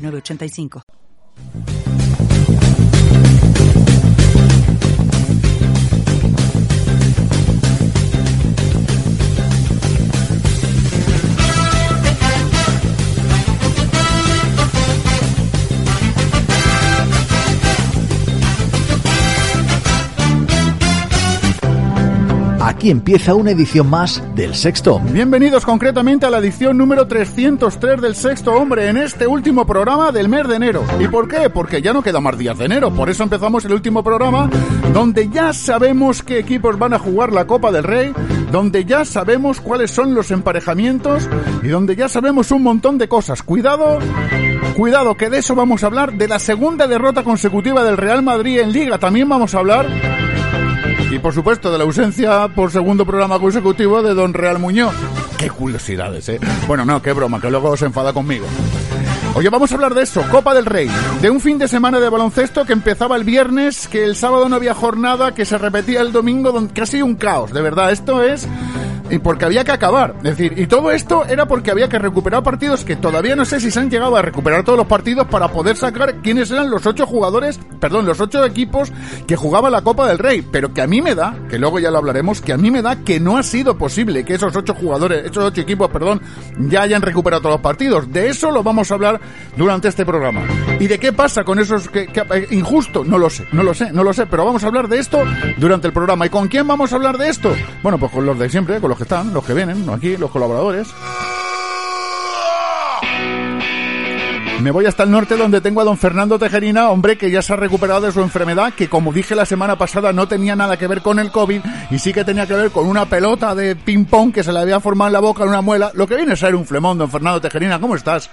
906985. Aquí empieza una edición más del Sexto Hombre. Bienvenidos concretamente a la edición número 303 del Sexto Hombre en este último programa del mes de enero. ¿Y por qué? Porque ya no quedan más días de enero. Por eso empezamos el último programa donde ya sabemos qué equipos van a jugar la Copa del Rey, donde ya sabemos cuáles son los emparejamientos y donde ya sabemos un montón de cosas. Cuidado, cuidado que de eso vamos a hablar, de la segunda derrota consecutiva del Real Madrid en Liga. También vamos a hablar y por supuesto de la ausencia por segundo programa consecutivo de Don Real Muñoz. Qué curiosidades, ¿eh? Bueno, no, qué broma, que luego se enfada conmigo. Oye, vamos a hablar de eso, Copa del Rey, de un fin de semana de baloncesto que empezaba el viernes, que el sábado no había jornada, que se repetía el domingo, casi un caos, de verdad, esto es y porque había que acabar. Es decir, y todo esto era porque había que recuperar partidos que todavía no sé si se han llegado a recuperar todos los partidos para poder sacar quiénes eran los ocho jugadores, perdón, los ocho equipos que jugaban la Copa del Rey. Pero que a mí me da, que luego ya lo hablaremos, que a mí me da que no ha sido posible que esos ocho jugadores, esos ocho equipos, perdón, ya hayan recuperado todos los partidos. De eso lo vamos a hablar durante este programa. ¿Y de qué pasa con esos que, que injusto? No lo sé, no lo sé, no lo sé, pero vamos a hablar de esto durante el programa. ¿Y con quién vamos a hablar de esto? Bueno, pues con los de siempre, con los están, los que vienen, aquí, los colaboradores. Me voy hasta el norte donde tengo a don Fernando Tejerina, hombre que ya se ha recuperado de su enfermedad, que como dije la semana pasada no tenía nada que ver con el COVID y sí que tenía que ver con una pelota de ping-pong que se le había formado en la boca en una muela, lo que viene a ser un flemón, don Fernando Tejerina, ¿cómo estás?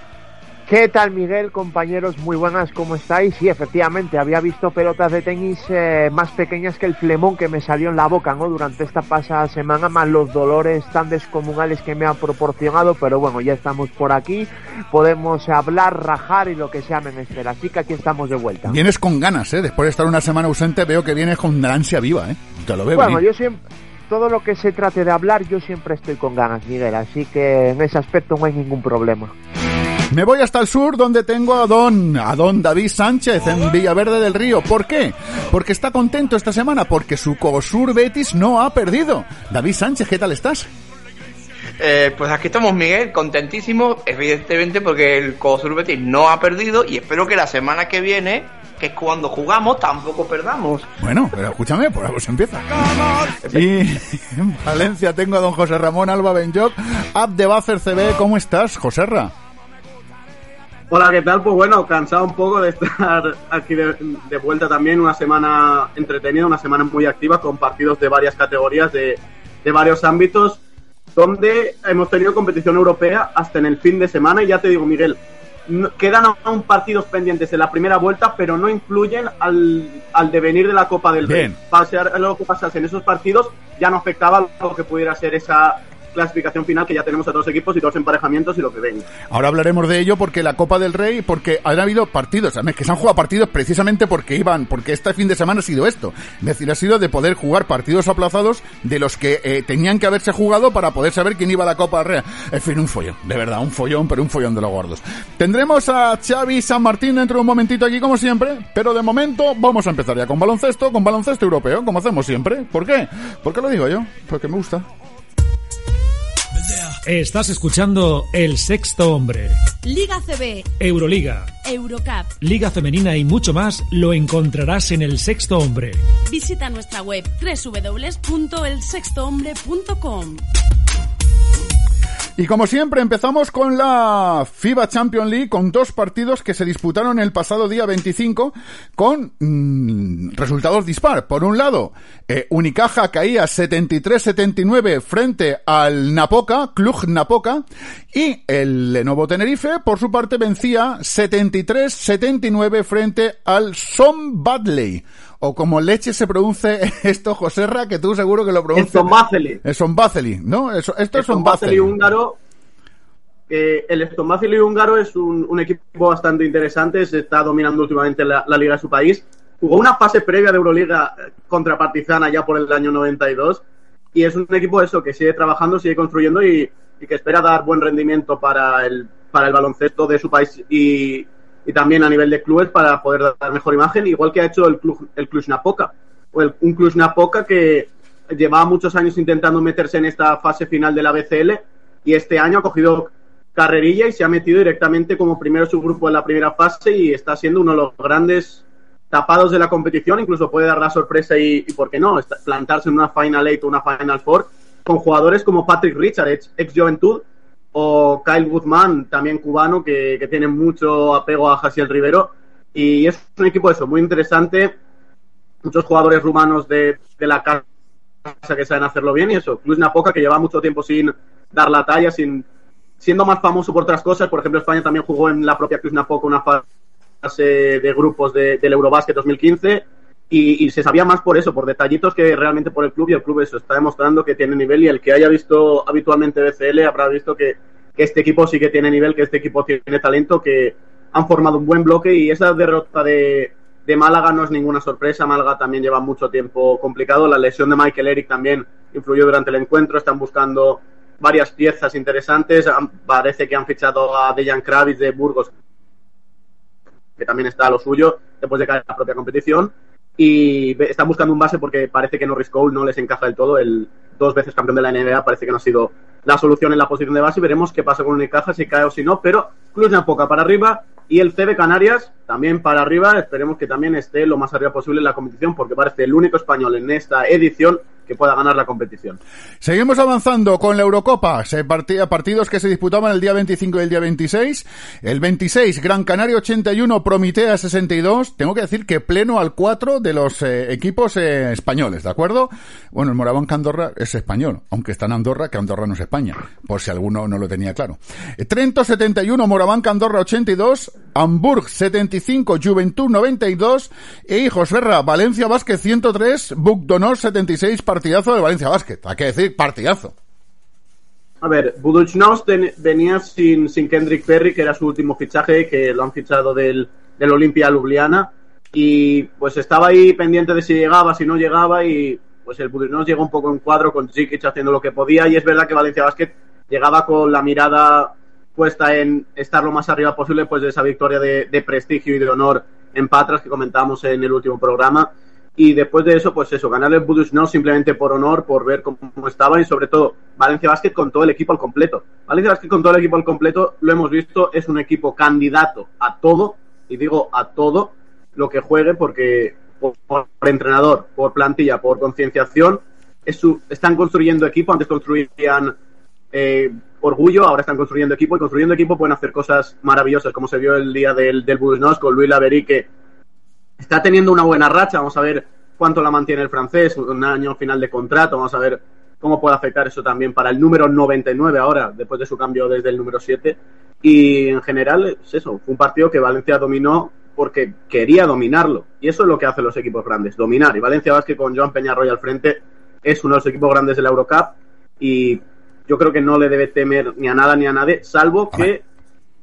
¿Qué tal Miguel, compañeros? Muy buenas, ¿cómo estáis? Sí, efectivamente, había visto pelotas de tenis eh, más pequeñas que el flemón que me salió en la boca, ¿no? Durante esta pasada semana, más los dolores tan descomunales que me han proporcionado, pero bueno, ya estamos por aquí, podemos hablar, rajar y lo que sea menester, así que aquí estamos de vuelta. Vienes con ganas, ¿eh? Después de estar una semana ausente veo que vienes con la ansia viva, ¿eh? Te lo veo. Bueno, yo siempre todo lo que se trate de hablar, yo siempre estoy con ganas, Miguel, así que en ese aspecto no hay ningún problema. Me voy hasta el sur donde tengo a don, a don David Sánchez en Villaverde del Río. ¿Por qué? Porque está contento esta semana, porque su Cosur Betis no ha perdido. David Sánchez, ¿qué tal estás? Eh, pues aquí estamos, Miguel, contentísimo, evidentemente porque el Cosur Betis no ha perdido y espero que la semana que viene, que es cuando jugamos, tampoco perdamos. Bueno, pero escúchame, por algo se empieza. Y en Valencia tengo a don José Ramón Alba Benjoc, app de CB. ¿Cómo estás, Joserra? Hola, ¿qué tal? Pues bueno, cansado un poco de estar aquí de, de, vuelta también, una semana entretenida, una semana muy activa con partidos de varias categorías, de, de, varios ámbitos, donde hemos tenido competición europea hasta en el fin de semana y ya te digo, Miguel, quedan aún partidos pendientes en la primera vuelta, pero no influyen al, al devenir de la Copa del Rey. Pase lo que pasase en esos partidos ya no afectaba lo que pudiera ser esa clasificación final que ya tenemos a dos equipos y dos emparejamientos y lo que venga. Ahora hablaremos de ello porque la Copa del Rey, porque han habido partidos, que se han jugado partidos precisamente porque iban, porque este fin de semana ha sido esto. Es decir, ha sido de poder jugar partidos aplazados de los que eh, tenían que haberse jugado para poder saber quién iba a la Copa del Rey. En fin, un follón, de verdad, un follón, pero un follón de los gordos. Tendremos a Xavi San Martín dentro de un momentito aquí como siempre, pero de momento vamos a empezar ya con baloncesto, con baloncesto europeo, como hacemos siempre. ¿Por qué? ¿Por qué lo digo yo? Porque me gusta. Estás escuchando El Sexto Hombre. Liga CB, Euroliga, Eurocup, Liga Femenina y mucho más lo encontrarás en El Sexto Hombre. Visita nuestra web www.elsextohombre.com. Y como siempre empezamos con la FIBA Champions League con dos partidos que se disputaron el pasado día 25 con mm, resultados dispar. Por un lado, eh, Unicaja caía 73-79 frente al Napoca, Cluj Napoca, y el Lenovo Tenerife por su parte vencía 73-79 frente al Som Badley o como leche se produce esto, Joserra, que tú seguro que lo pronuncias. El Sombaceli. ¿no? Eso, esto es Sombaceli. húngaro. Eh, el Sombaceli húngaro es un, un, equipo bastante interesante, se está dominando últimamente la, liga de su país. Jugó una fase previa de Euroliga contra Partizana ya por el año 92 y es un equipo eso que sigue trabajando, sigue construyendo y, y que espera dar buen rendimiento para el, para el baloncesto de su país y, y también a nivel de clubes para poder dar mejor imagen, igual que ha hecho el club, el Cluj-Napoca, o el, un Cluj-Napoca que llevaba muchos años intentando meterse en esta fase final de la BCL y este año ha cogido carrerilla y se ha metido directamente como primero su grupo en la primera fase y está siendo uno de los grandes tapados de la competición, incluso puede dar la sorpresa y, ¿por qué no?, plantarse en una Final Eight o una Final Four con jugadores como Patrick Richard, ex, ex Juventud, o Kyle Guzmán, también cubano, que, tiene mucho apego a Jasiel Rivero. Y es un equipo eso, muy interesante. Muchos jugadores rumanos de, la casa que saben hacerlo bien y eso. Luis Napoca, que lleva mucho tiempo sin dar la talla, sin siendo más famoso por otras cosas. Por ejemplo, España también jugó en la propia Cruz Napoca una fase de grupos del Eurobasket 2015 y, se sabía más por eso, por detallitos que realmente por el club y el club eso está demostrando que tiene nivel y el que haya visto habitualmente BCL habrá visto que, este equipo sí que tiene nivel, que este equipo tiene talento, que han formado un buen bloque y esa derrota de, de Málaga no es ninguna sorpresa. Málaga también lleva mucho tiempo complicado. La lesión de Michael Eric también influyó durante el encuentro. Están buscando varias piezas interesantes. Parece que han fichado a Dejan Kravis de Burgos, que también está a lo suyo después de caer la propia competición y están buscando un base porque parece que Norris Cole no les encaja del todo. El dos veces campeón de la NBA parece que no ha sido la solución en la posición de base y veremos qué pasa con Unicaja, si cae o si no. Pero Cluj poca para arriba y el CB Canarias también para arriba. Esperemos que también esté lo más arriba posible en la competición porque parece el único español en esta edición que pueda ganar la competición. Seguimos avanzando con la Eurocopa. Se partía partidos que se disputaban el día 25 y el día 26. El 26, Gran Canaria 81, Promitea 62. Tengo que decir que pleno al 4 de los eh, equipos eh, españoles, ¿de acuerdo? Bueno, el Moraván Andorra es español, aunque está en Andorra, que Andorra no es España, por si alguno no lo tenía claro. Eh, Trento 71, Moraván Andorra 82, Hamburg 75, Juventud 92 e Hijos Ferra, Valencia Vázquez 103, Bugdonor 76, partidazo de Valencia Basket. Hay que decir, partidazo. A ver, Buduchnos venía sin, sin Kendrick Perry, que era su último fichaje, que lo han fichado del, del Olimpia Ljubljana. Y pues estaba ahí pendiente de si llegaba, si no llegaba. Y pues el Buduchnos llegó un poco en cuadro con Zikic haciendo lo que podía. Y es verdad que Valencia Basket llegaba con la mirada puesta en estar lo más arriba posible, pues de esa victoria de, de prestigio y de honor en Patras que comentábamos en el último programa y después de eso, pues eso, ganarle el Budus no simplemente por honor, por ver cómo estaba y sobre todo Valencia Basket con todo el equipo al completo. Valencia Basket con todo el equipo al completo, lo hemos visto, es un equipo candidato a todo, y digo a todo lo que juegue porque por, entrenador, por plantilla, por concienciación, están construyendo equipo, antes construían eh, orgullo, ahora están construyendo equipo y construyendo equipo pueden hacer cosas maravillosas, como se vio el día del, del con Luis Laverí, que está teniendo una buena racha. Vamos a ver cuánto la mantiene el francés, un año final de contrato. Vamos a ver cómo puede afectar eso también para el número 99 ahora, después de su cambio desde el número 7. Y en general, es eso, fue un partido que Valencia dominó porque quería dominarlo. Y eso es lo que hacen los equipos grandes, dominar. Y Valencia Vázquez con Joan Peñarroya al frente es uno de los equipos grandes de la Eurocup y yo creo que no le debe temer ni a nada ni a nadie, salvo que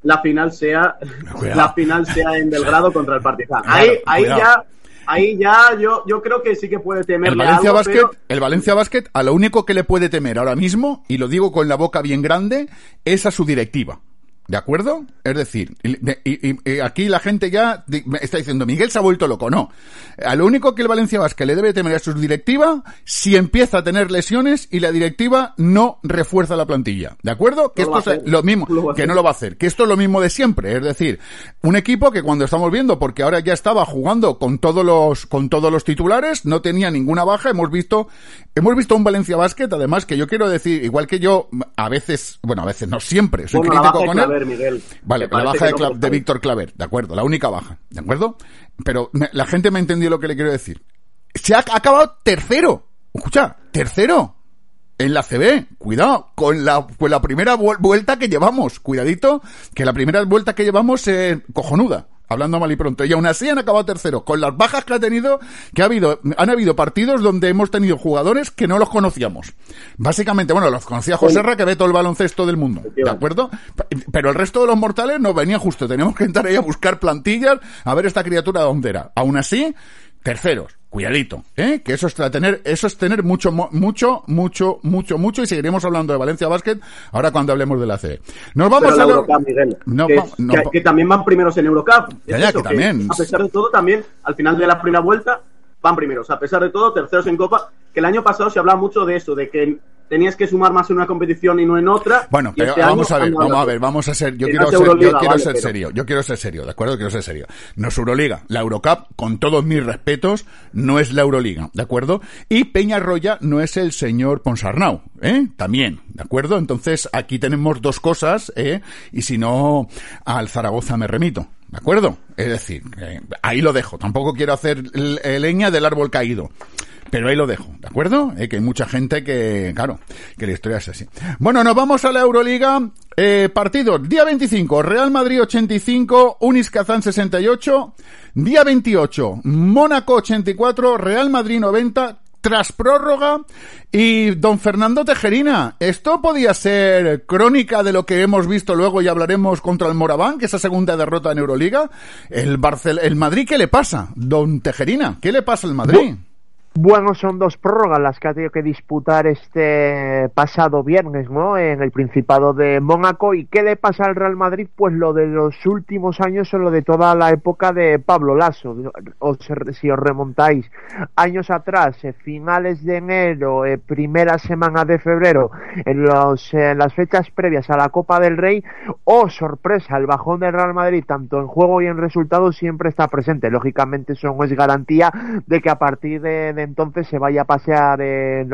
la final sea la final sea en Belgrado contra el Partizan. Ahí, ahí ya ahí ya yo, yo creo que sí que puede temer el Valencia Basket, el Valencia Basket a lo único que le puede temer ahora mismo y lo digo con la boca bien grande es a su directiva. ¿De acuerdo? Es decir, y, y- y aquí la gente ya me está diciendo, Miguel se ha vuelto loco. No. A lo único que el Valencia Basket le debe temer a su directiva si empieza a tener lesiones y la directiva no refuerza la plantilla. ¿De acuerdo? Que No esto es lo mismo, lo que no lo va a hacer. Que esto es lo mismo de siempre. Es decir, un equipo que cuando estamos viendo, porque ahora ya estaba jugando con todos los, con todos los titulares, no tenía ninguna baja, hemos visto, hemos visto un Valencia Basket, además que yo quiero decir, igual que yo, a veces, bueno, a veces no siempre, soy Bueno, crítico con él. Claver, Miguel. Vale, la baja de, no. Víctor Claver, de acuerdo, la única baja, ¿de acuerdo? Pero me- la gente me ha entendido lo que le quiero decir. Se ha acabado tercero. Escucha, tercero. En la CB, cuidado, con la, con la primera vuel- vuelta que llevamos, cuidadito, que la primera vuelta que llevamos es cojonuda, hablando mal y pronto, y aún así han acabado tercero, con las bajas que ha tenido, que ha habido, han habido partidos donde hemos tenido jugadores que no los conocíamos. Básicamente, bueno, los conocía José Ra, que ve todo el baloncesto del mundo, ¿de acuerdo? Pero el resto de los mortales nos venía justo, teníamos que entrar ahí a buscar plantillas, a ver esta criatura dónde era. Aún así, terceros, cuidadito, ¿eh? Que eso es tener, eso es tener mucho, mucho, mucho, mucho, mucho, y seguiremos hablando de Valencia Basket ahora cuando hablemos de la CB. Nos vamos Pero a la la- Eurocup, Miguel, No, que, va- no, que- va- que también van primeros en Eurocup. Ya, Es ya, eso, que también. A pesar de todo, también, al final de la primera vuelta, van primeros. A pesar de todo, terceros en Copa. Que el año pasado se hablaba mucho de eso, de que tenías que sumar más en una competición y no en otra. Bueno, pero este vamos año a ver, vamos a ver, vamos a ser, yo quiero ser, yo quiero vale, ser pero- serio, yo quiero ser serio, ¿de acuerdo? Quiero ser serio. No es Euroliga, la Eurocup, con todos mis respetos, no es la Euroliga, ¿de acuerdo? Y Peñarroya no es el señor Ponsarnau, ¿eh? También, ¿de acuerdo? Entonces, aquí tenemos dos cosas, ¿eh? Y si no, al Zaragoza me remito. ¿De acuerdo? Es decir, ahí lo dejo. Tampoco quiero hacer eh, leña del árbol caído. Pero ahí lo dejo, ¿de acuerdo? Eh, que hay mucha gente que, claro, que la historia es así. Bueno, nos vamos a la Euroliga. Eh. Día 25, Real Madrid 85, Unis Kazán 68. Día 28, Mónaco 84, Real Madrid 90, tras prórroga y don Fernando Tejerina, esto podía ser crónica de lo que hemos visto luego y hablaremos contra el Moraván, que esa segunda derrota en Euroliga. El Barcel el Madrid, ¿qué le pasa? Don Tejerina, ¿qué le pasa al Madrid? Bueno, son dos prórrogas las que ha tenido que disputar este pasado viernes, ¿no? En el Principado de Mónaco. ¿Y qué le pasa al Real Madrid? Pues lo de los últimos años o lo de toda la época de Pablo Lasso. O si os remontáis años atrás, eh, finales de enero, eh, primera semana de febrero, en, los, en las fechas previas a la Copa del Rey, oh sorpresa, el bajón del Real Madrid, tanto en juego y en resultados, siempre está presente. Lógicamente, eso no es garantía de que a partir de entonces se vaya a pasear en,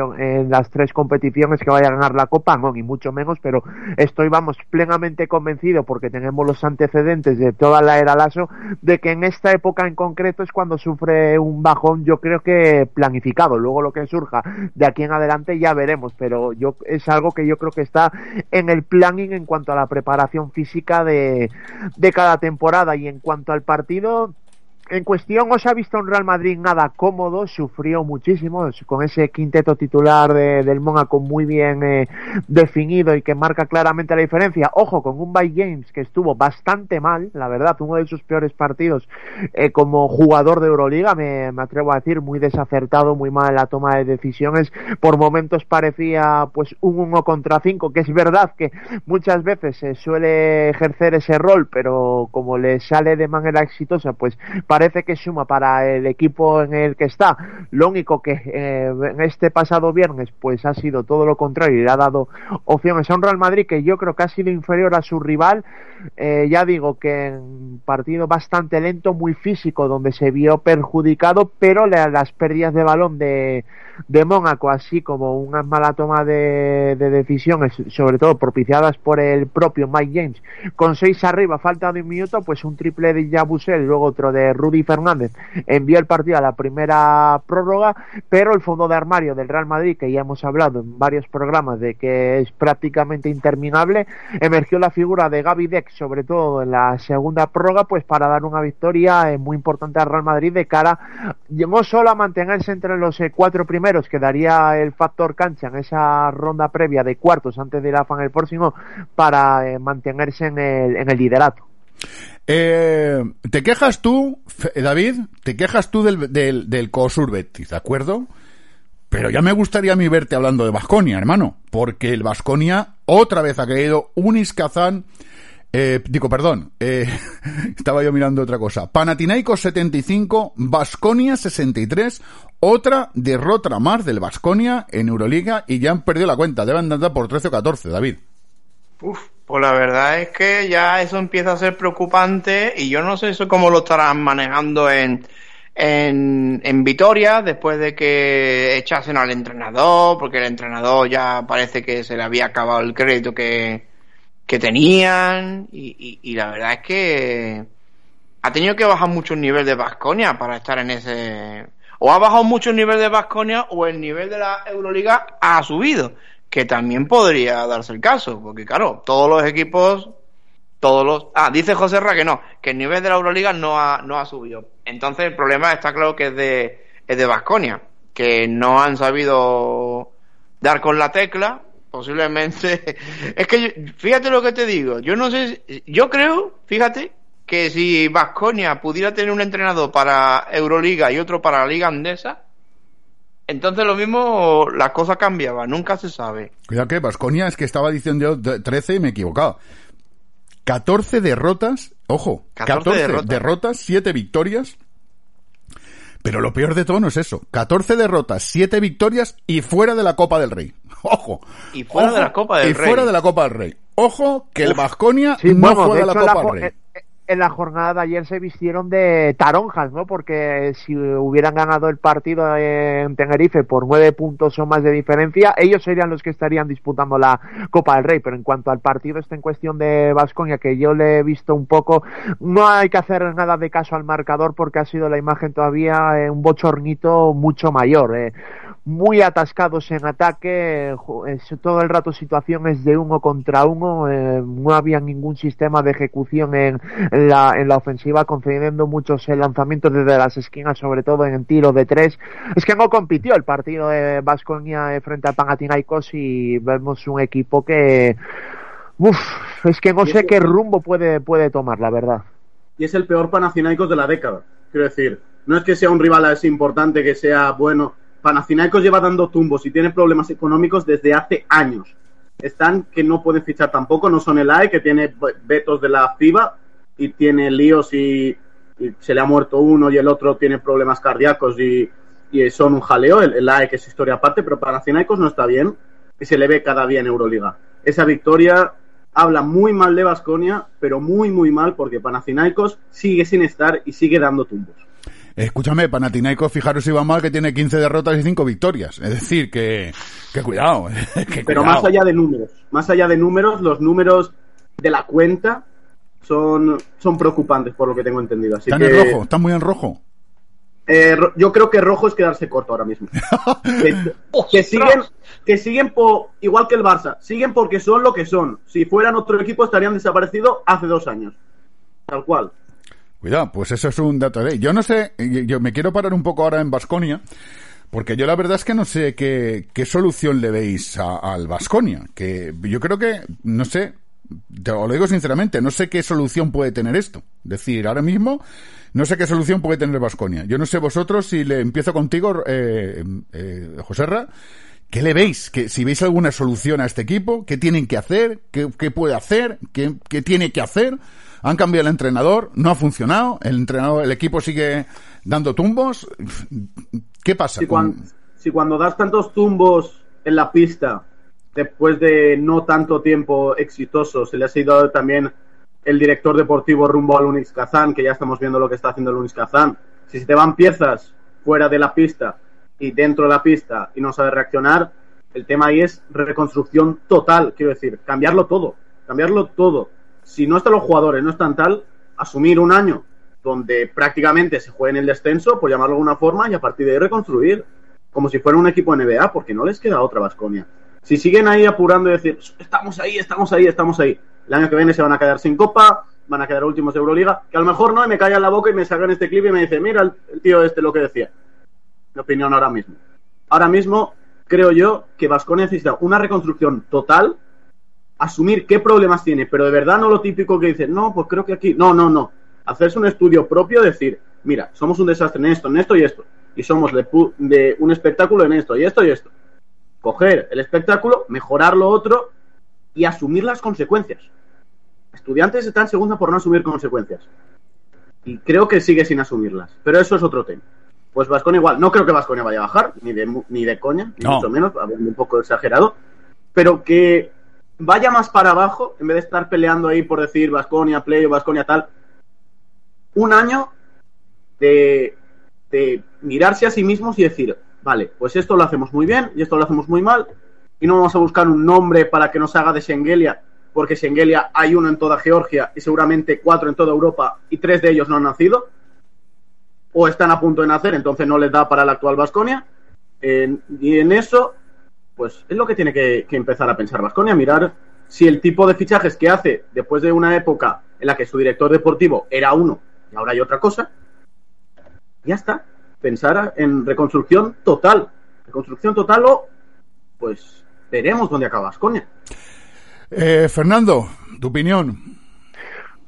las tres competiciones que vaya a ganar la Copa, no, ni mucho menos, pero estoy, vamos, plenamente convencido, porque tenemos los antecedentes de toda la era Lasso, de que en esta época en concreto es cuando sufre un bajón, yo creo que planificado. Luego lo que surja de aquí en adelante ya veremos, pero yo es algo que yo creo que está en el planning en cuanto a la preparación física de cada temporada y en cuanto al partido, en cuestión os ha visto un Real Madrid nada cómodo, sufrió muchísimo con ese quinteto titular de- del Mónaco muy bien eh, definido y que marca claramente la diferencia. Ojo, con un By James que estuvo bastante mal, la verdad, uno de sus peores partidos eh, como jugador de Euroliga, me, me atrevo a decir, muy desacertado, muy mal en la toma de decisiones. Por momentos parecía pues un 1 contra 5, que es verdad que muchas veces se suele ejercer ese rol, pero como le sale de manera exitosa, pues parece que suma para el equipo en el que está. Lo único que eh, en este pasado viernes pues ha sido todo lo contrario y le ha dado opciones a un Real Madrid que yo creo que ha sido inferior a su rival. Eh, ya digo que en partido bastante lento, muy físico, donde se vio perjudicado, pero le- las pérdidas de balón de, de Mónaco, así como una mala toma de, de decisiones, sobre todo propiciadas por el propio Mike James, con seis arriba, falta de un minuto, pues un triple de Yabusel, luego otro de Rudy Fernández, envió el partido a la primera prórroga, pero el fondo de armario del Real Madrid, que ya hemos hablado en varios programas de que es prácticamente interminable, emergió la figura de Gaby Deck, sobre todo en la segunda prórroga, pues para dar una victoria eh, muy importante al Real Madrid de cara no solo a mantenerse entre los eh, cuatro primeros, que daría el factor cancha en esa ronda previa de cuartos antes de ir a Final Four, sino para eh, mantenerse en el, en el liderato. Eh, te quejas tú, Fe- David, te quejas tú del, del, del ¿de acuerdo? Pero ya me gustaría a mí verte hablando de Basconia, hermano, porque el Basconia otra vez ha caído un Iskazán Eh, digo, perdón, eh, estaba yo mirando otra cosa. Panathinaikos 75, Basconia 63, otra derrota más del Basconia en Euroliga y ya han perdido la cuenta, deben andar por 13 o 14, David. Uf, pues la verdad es que ya eso empieza a ser preocupante y yo no sé eso cómo lo estarán manejando en, en, en Vitoria después de que echasen al entrenador, porque el entrenador ya parece que se le había acabado el crédito que, que tenían y, y, y la verdad es que ha tenido que bajar mucho el nivel de Vasconia para estar en ese o ha bajado mucho el nivel de Vasconia o el nivel de la Euroliga ha subido que también podría darse el caso porque claro todos los equipos todos los ah dice José Ra que no que el nivel de la Euroliga no ha no ha subido. Entonces el problema está claro que es de es de Vasconia que no han sabido dar con la tecla posiblemente. Es que fíjate lo que te digo yo no sé si- yo creo fíjate que si Vasconia pudiera tener un entrenador para Euroliga y otro para la Liga Andesa entonces lo mismo las cosas cambiaban nunca se sabe Cuidado que Basconia es que estaba diciendo yo de- 13 y me he equivocado. 14 derrotas, ojo, 14 14, derrotas. derrotas, 7 victorias. Pero lo peor de todo no es eso. 14 derrotas, 7 victorias y fuera de la Copa del Rey. Ojo. Y fuera Ojo, de la Copa del y Rey. fuera de la Copa del Rey. Ojo que el Basconia Sí, no bueno, juega de la Copa la del Rey. En- la jornada de ayer se vistieron de taronjas, ¿no? Porque si hubieran ganado el partido en Tenerife por nueve puntos o más de diferencia, ellos serían los que estarían disputando la Copa del Rey. Pero en cuanto al partido está en cuestión de Vasconia, que yo le he visto un poco, no hay que hacer nada de caso al marcador porque ha sido la imagen todavía eh, un bochornito mucho mayor. eh muy atascados en ataque, es todo el rato situaciones de uno contra uno, eh, no había ningún sistema de ejecución en, la, en la ofensiva, concediendo muchos eh, lanzamientos desde las esquinas, sobre todo en tiro de tres. Es que no compitió el partido de Vasconia frente al Panathinaikos y vemos un equipo que, uf, es que no sé qué rumbo puede, puede tomar, la verdad. y es el peor Panathinaikos de la década. Quiero decir, no es que sea un rival así importante, que sea bueno. Panathinaikos lleva dando tumbos y tiene problemas económicos desde hace años. Están que no pueden fichar tampoco, no son el AE, que tiene vetos de la FIBA y tiene líos y, se le ha muerto uno y el otro tiene problemas cardíacos y, son un jaleo. El, el AE que es historia aparte, pero Panathinaikos no está bien y se le ve cada día en Euroliga. Esa victoria habla muy mal de Basconia, pero muy, muy mal porque Panathinaikos sigue sin estar y sigue dando tumbos. Escúchame, Panathinaikos, fijaros si va mal, que tiene 15 derrotas y 5 victorias. Es decir, que, que cuidado. que Pero cuidado. más allá de números, más allá de números, los números de la cuenta son, son preocupantes por lo que tengo entendido. Así Están que, en rojo, están muy en rojo. eh, yo creo que rojo es quedarse corto ahora mismo. que, que siguen, que siguen por, igual que el Barça, siguen porque son lo que son. Si fueran otro equipo estarían desaparecidos hace dos años. Tal cual. Cuidado, pues eso es un dato de. Yo no sé, yo yo me quiero parar un poco ahora en Basconia, porque yo la verdad es que no sé qué, qué solución le veis al Basconia. Que yo creo que, no sé, te lo digo sinceramente, no sé qué solución puede tener esto. Es decir, ahora mismo, no sé qué solución puede tener Basconia. Yo no sé vosotros si le empiezo contigo, eh, eh, Joserra. ¿Qué le veis? ¿Que, si veis alguna solución a este equipo, ¿qué tienen que hacer? ¿Qué, qué puede hacer? ¿Qué, ¿Qué tiene que hacer? Han cambiado el entrenador, no ha funcionado, el entrenador, el equipo sigue dando tumbos. ¿Qué pasa? Si, con- cuan- si cuando das tantos tumbos en la pista, después de no tanto tiempo exitoso, se le ha sido también el director deportivo rumbo al Unix Kazán, que ya estamos viendo lo que está haciendo el Unix Kazán. Si se te van piezas fuera de la pista y dentro de la pista y no sabes reaccionar, el tema ahí es reconstrucción total, quiero decir, cambiarlo todo, cambiarlo todo. Si no están los jugadores, no están tal, asumir un año donde prácticamente se juegue en el descenso, por llamarlo de alguna forma, y a partir de ahí reconstruir, como si fuera un equipo NBA, porque no les queda otra Vasconia. Si siguen ahí apurando y decir, estamos ahí, estamos ahí, estamos ahí, el año que viene se van a quedar sin copa, van a quedar últimos de Euroliga, que a lo mejor no, y me callan la boca y me sacan este clip y me dicen, mira el, tío este lo que decía. Mi opinión ahora mismo. Ahora mismo, creo yo que Vasconia necesita una reconstrucción total, asumir qué problemas tiene, pero de verdad no lo típico que dicen, no, pues creo que aquí, no, no, no. Hacerse un estudio propio, decir, mira, somos un desastre en esto, en esto y esto, y somos de, de un espectáculo en esto y esto y esto. Coger el espectáculo, mejorar lo otro y asumir las consecuencias. Estudiantes está en segunda por no asumir consecuencias. Y creo que sigue sin asumirlas. Pero eso es otro tema. Pues Vasconia igual. No creo que Vasconia vaya a bajar, ni de, ni de coña, ni No. mucho menos, hablando un poco exagerado. Pero que vaya más para abajo, en vez de estar peleando ahí por decir Vasconia, Play o Vasconia tal. Un año de, de mirarse a sí mismos y decir, vale, pues esto lo hacemos muy bien y esto lo hacemos muy mal. Y no vamos a buscar un nombre para que nos haga de Schengelia, porque Schengelia hay uno en toda Georgia y seguramente cuatro en toda Europa y tres de ellos no han nacido. O están a punto de nacer, entonces no les da para la actual Vasconia. y en eso, pues es lo que tiene que, empezar a pensar Vasconia, mirar si el tipo de fichajes que hace después de una época en la que su director deportivo era uno y ahora hay otra cosa, ya está. Pensar en reconstrucción total. Reconstrucción total o, pues, veremos dónde acaba Vasconia. Eh, Fernando, tu opinión.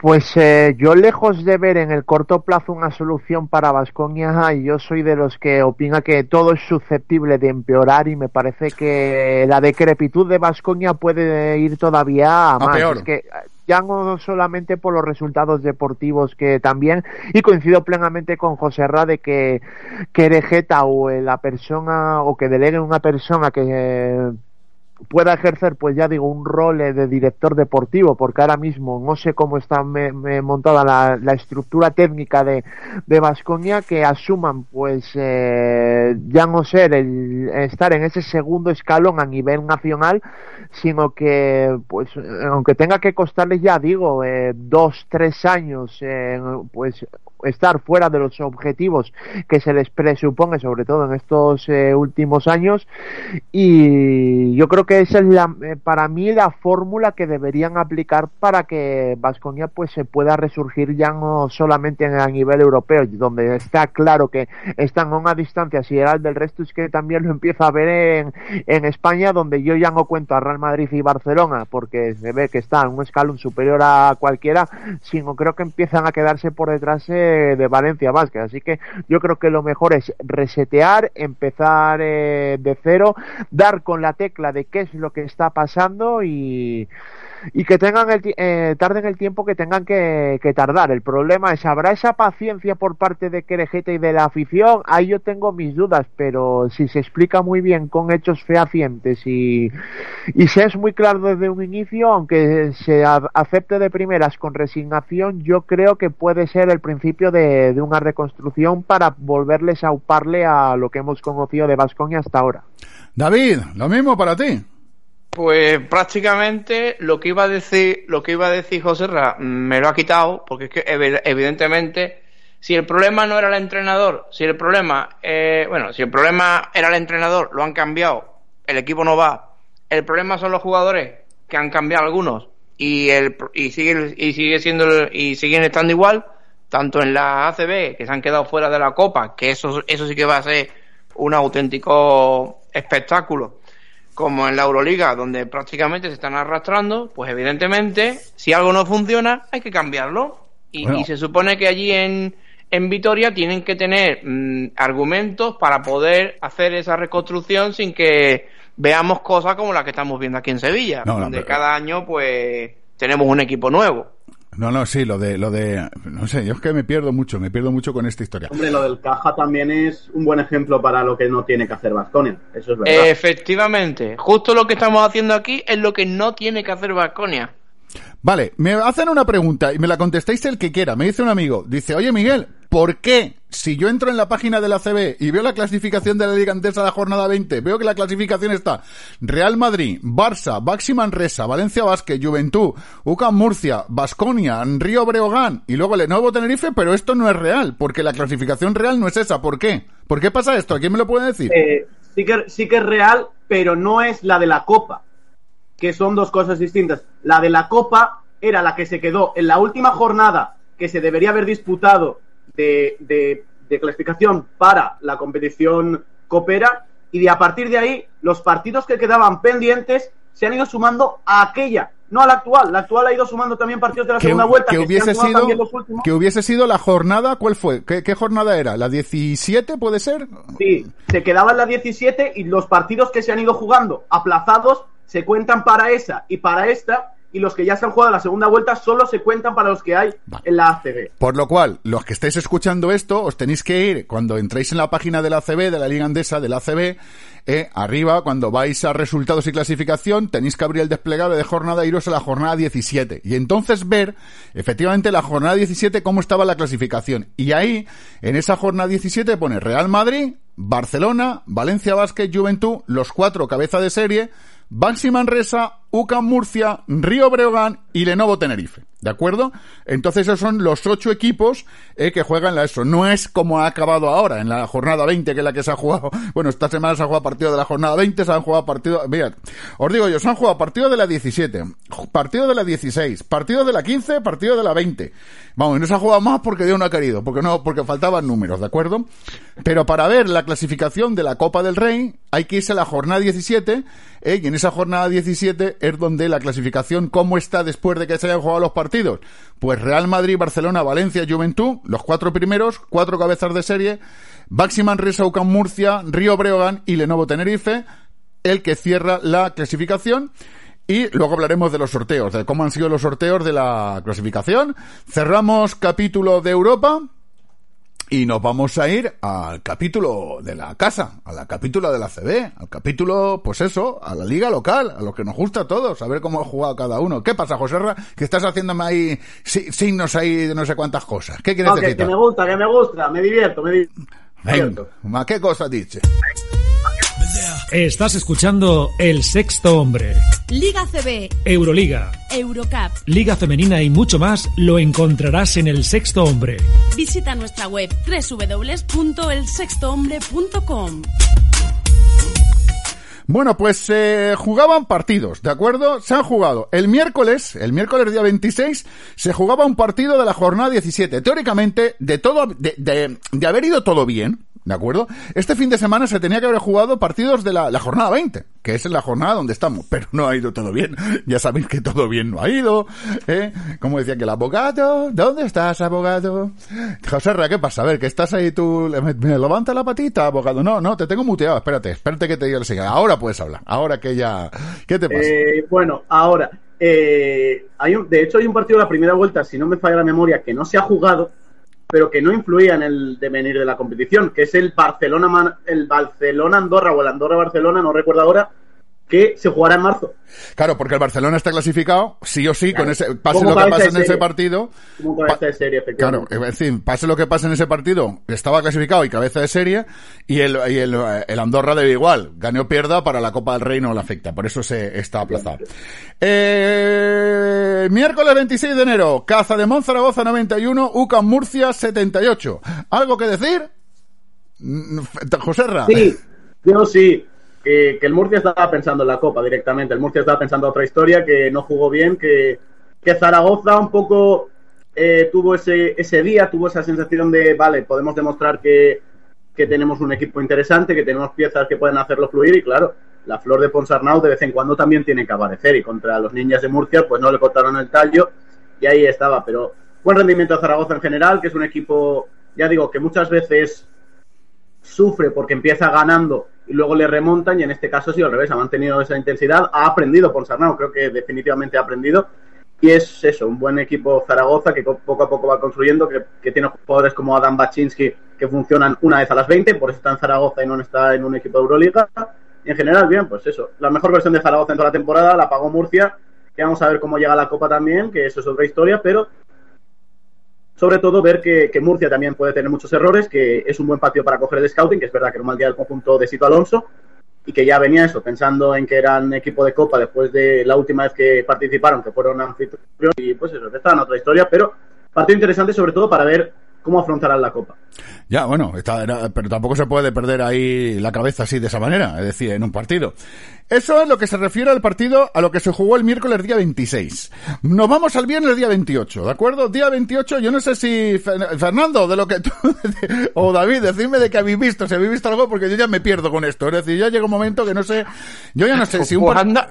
Pues eh, yo lejos de ver en el corto plazo una solución para Vasconia, yo soy de los que opina que todo es susceptible de empeorar y me parece que la decrepitud de Vasconia puede ir todavía a, más. peor. Es que ya no solamente por los resultados deportivos que también y coincido plenamente con José Ra de que que Erejeta o eh, la persona o que delegue una persona que eh, pueda ejercer, pues ya digo, un rol eh, de director deportivo, porque ahora mismo no sé cómo está me- montada la, estructura técnica de de Vasconia, que asuman, pues eh, ya no ser el estar en ese segundo escalón a nivel nacional, sino que, pues, aunque tenga que costarles ya digo, eh, dos, tres años, eh, pues estar fuera de los objetivos que se les presupone, sobre todo en estos eh, últimos años, y yo creo que esa es la, eh, para mí la fórmula que deberían aplicar para que Vasconia pues se pueda resurgir ya no solamente en- a nivel europeo, donde está claro que están a una distancia sideral del resto, es que también lo empiezo a ver en, en España, donde yo ya no cuento a Real Madrid y Barcelona, porque se ve que están un escalón superior a cualquiera, sino creo que empiezan a quedarse por detrás eh, de Valencia Vázquez. Así que yo creo que lo mejor es resetear, empezar eh, de cero, dar con la tecla de qué es lo que está pasando y, y que tengan el, eh, tarden el tiempo que tengan que, que tardar. El problema es, ¿habrá esa paciencia por parte de Querejeta y de la afición? Ahí yo tengo mis dudas, pero si se explica muy bien con hechos fehacientes y, y se es muy claro desde un inicio, aunque se a- acepte de primeras con resignación, yo creo que puede ser el principio de, de una reconstrucción para volverles a uparle a lo que hemos conocido de Vasconia hasta ahora. David, lo mismo para ti. Pues prácticamente lo que iba a decir, lo que iba a decir José Ra, me lo ha quitado, porque es que evi- evidentemente, si el problema no era el entrenador, si el problema, eh, bueno, si el problema era el entrenador, lo han cambiado, el equipo no va, el problema son los jugadores, que han cambiado algunos, y el y sigue y sigue siendo y siguen estando igual, tanto en la ACB, que se han quedado fuera de la Copa, que eso, eso sí que va a ser un auténtico espectáculo, como en la Euroliga, donde prácticamente se están arrastrando, pues evidentemente, si algo no funciona, hay que cambiarlo. Y, Bueno. y se supone que allí en, en Vitoria tienen que tener mm, argumentos para poder hacer esa reconstrucción sin que veamos cosas como la que estamos viendo aquí en Sevilla, No, no, donde pero- cada año pues tenemos un equipo nuevo. No, no, sí, lo de, lo de, no sé, yo es que me pierdo mucho, me pierdo mucho con esta historia. Hombre, lo del caja también es un buen ejemplo para lo que no tiene que hacer Vasconia. Eso es verdad. Efectivamente, justo lo que estamos haciendo aquí es lo que no tiene que hacer Vasconia. Vale, me hacen una pregunta y me la contestáis el que quiera. Me dice un amigo, dice, oye Miguel, ¿por qué si yo entro en la página de la CB y veo la clasificación de la Liga de la jornada 20, veo que la clasificación está Real Madrid, Barça, Baxi Manresa, Valencia Basket, Juventud, UCAM Murcia, Basconia, Río Breogán y luego Lenovo Tenerife, pero esto no es real, porque la clasificación real no es esa. ¿Por qué? ¿Por qué pasa esto? ¿A quién me lo puede decir? Eh, sí, que, sí que es real, pero no es la de la Copa, que son dos cosas distintas. La de la Copa era la que se quedó en la última jornada que se debería haber disputado de, de- de clasificación para la competición copera y de a partir de ahí los partidos que quedaban pendientes se han ido sumando a aquella, no a la actual. La actual ha ido sumando también partidos de la que, segunda vuelta que hubiese sido también los últimos. que hubiese sido la jornada ¿cuál fue? ¿Qué, qué jornada era? ¿la 17 puede ser? Sí, se quedaba en la 17 y los partidos que se han ido jugando aplazados se cuentan para esa y para esta y los que ya se han jugado la segunda vuelta solo se cuentan para los que hay en la ACB. Por lo cual, los que estáis escuchando esto, os tenéis que ir cuando entréis en la página de la ACB, de la Liga Andesa, de la ACB, eh, arriba, cuando vais a resultados y clasificación, tenéis que abrir el desplegable de jornada e iros a la jornada 17. Y entonces ver, efectivamente, la jornada 17, cómo estaba la clasificación. Y ahí, en esa jornada 17, pone Real Madrid, Barcelona, Valencia Basket, Juventud, los cuatro cabeza de serie, Baxi Manresa, UCAM Murcia, Río Breogán y Lenovo Tenerife. ¿De acuerdo? Entonces esos son los ocho equipos eh, que juegan la ESO. No es como ha acabado ahora, en la jornada 20, que es la que se ha jugado. Bueno, esta semana se ha jugado partido de la jornada 20, se han jugado partido... Mirad, os digo yo, se han jugado partido de la 17, partido de la 16, partido de la 15, partido de la 20. Vamos, no se ha jugado más porque Dios no ha querido, porque no, porque faltaban números, ¿de acuerdo? Pero para ver la clasificación de la Copa del Rey, hay que irse a la jornada 17, eh, y en esa jornada 17 es donde la clasificación, cómo está después de que se hayan jugado los partidos. Pues Real Madrid, Barcelona, Valencia, Juventud, los cuatro primeros, cuatro cabezas de serie, Baxi Manresa, UCAM Murcia, Río Breogán y Lenovo Tenerife, el que cierra la clasificación. Y luego hablaremos de los sorteos, de cómo han sido los sorteos de la clasificación. Cerramos capítulo de Europa. Y nos vamos a ir al capítulo de la casa, a la capítulo de la CB, al capítulo, pues eso, a la liga local, a lo que nos gusta a todos, a ver cómo ha jugado cada uno. ¿Qué pasa, Joserra? Que estás haciéndome ahí si- signos ahí de no sé cuántas cosas. ¿Qué quieres decir? que me gusta, que me gusta, me divierto, me divierto. Venga, ¿qué cosa dice? Estás escuchando El Sexto Hombre. Liga CB, Euroliga, Eurocup. Liga Femenina y mucho más lo encontrarás en El Sexto Hombre. Visita nuestra web www.elsextohombre.com. Bueno, pues se jugaban partidos, ¿de acuerdo? Se han jugado el miércoles, el miércoles día 26, se jugaba un partido de la jornada 17. Teóricamente, de todo, de, de, de haber ido todo bien, ¿de acuerdo? Este fin de semana se tenía que haber jugado partidos de la, jornada 20, que es en la jornada donde estamos, pero no ha ido todo bien. Ya sabéis que todo bien no ha ido, ¿eh? Como decía que el abogado, ¿dónde estás, abogado? José Ra, ¿qué pasa? A ver, que estás ahí tú, me, me levanta la patita, abogado. No, no, te tengo muteado, espérate, espérate que te diga el siguiente. Ahora puedes hablar, ahora que ya, ¿qué te pasa? Eh, bueno, ahora, eh, hay un, de hecho hay un partido de la primera vuelta, si no me falla la memoria, que no se ha jugado, pero que no influía en el devenir de la competición, que es el Barcelona el Barcelona Andorra o el Andorra Barcelona, no recuerdo ahora, que se jugará en marzo. Claro, porque el Barcelona está clasificado, sí o sí, Claro. con ese, pase lo que pase en ese partido. Como cabeza de serie, Claro, es decir, pase lo que pase en ese partido, estaba clasificado y cabeza de serie, y el, y el, el Andorra debe igual, gane o pierda, para la Copa del Rey no le afecta, por eso se está aplazado. Eh, miércoles 26 de enero, Caza de Monzaragoza 91, UCAM Murcia 78. ¿Algo que decir? Mm, José Ra. Sí, yo sí. Que, el Murcia estaba pensando en la Copa directamente. El Murcia estaba pensando otra historia, que no jugó bien, que, que Zaragoza un poco eh, tuvo ese, ese día, tuvo esa sensación de, vale, podemos demostrar que, que tenemos un equipo interesante, que tenemos piezas que pueden hacerlo fluir y claro, la flor de Ponsarnau de vez en cuando también tiene que aparecer. Y contra los niñas de Murcia pues no le cortaron el tallo y ahí estaba, pero buen rendimiento de Zaragoza en general, que es un equipo, ya digo, que muchas veces sufre porque empieza ganando y luego le remontan y en este caso sí al revés, ha mantenido esa intensidad, ha aprendido por Sarnau, creo que definitivamente ha aprendido y es eso, un buen equipo Zaragoza que co- poco a poco va construyendo, que, que tiene jugadores como Adam Baczynski que funcionan una vez a las 20, por eso está en Zaragoza y no está en un equipo de Euroliga. Y en general bien, pues eso, la mejor versión de Zaragoza en toda la temporada la pagó Murcia, que vamos a ver cómo llega la Copa también, que eso es otra historia, pero sobre todo ver que, Murcia también puede tener muchos errores, que es un buen patio para coger el scouting, que es verdad que era un mal día del conjunto de Sito Alonso, y que ya venía eso, pensando en que eran equipo de Copa después de la última vez que participaron, que fueron anfitriones, y pues eso, que estaban otra historia, pero partido interesante sobre todo para ver cómo afrontarán la Copa. Ya, bueno, está, era- pero tampoco se puede perder ahí la cabeza así de esa manera, es decir, en un partido. Eso es lo que se refiere al partido a lo que se jugó el miércoles día 26. Nos vamos al viernes día 28, ¿de acuerdo? Día 28, yo no sé si Fer- Fernando, de lo que tú, o David, decidme de que habéis visto, si habéis visto algo, porque yo ya me pierdo con esto. Es decir, ya llega un momento que no sé, yo ya no sé si un Pues anda,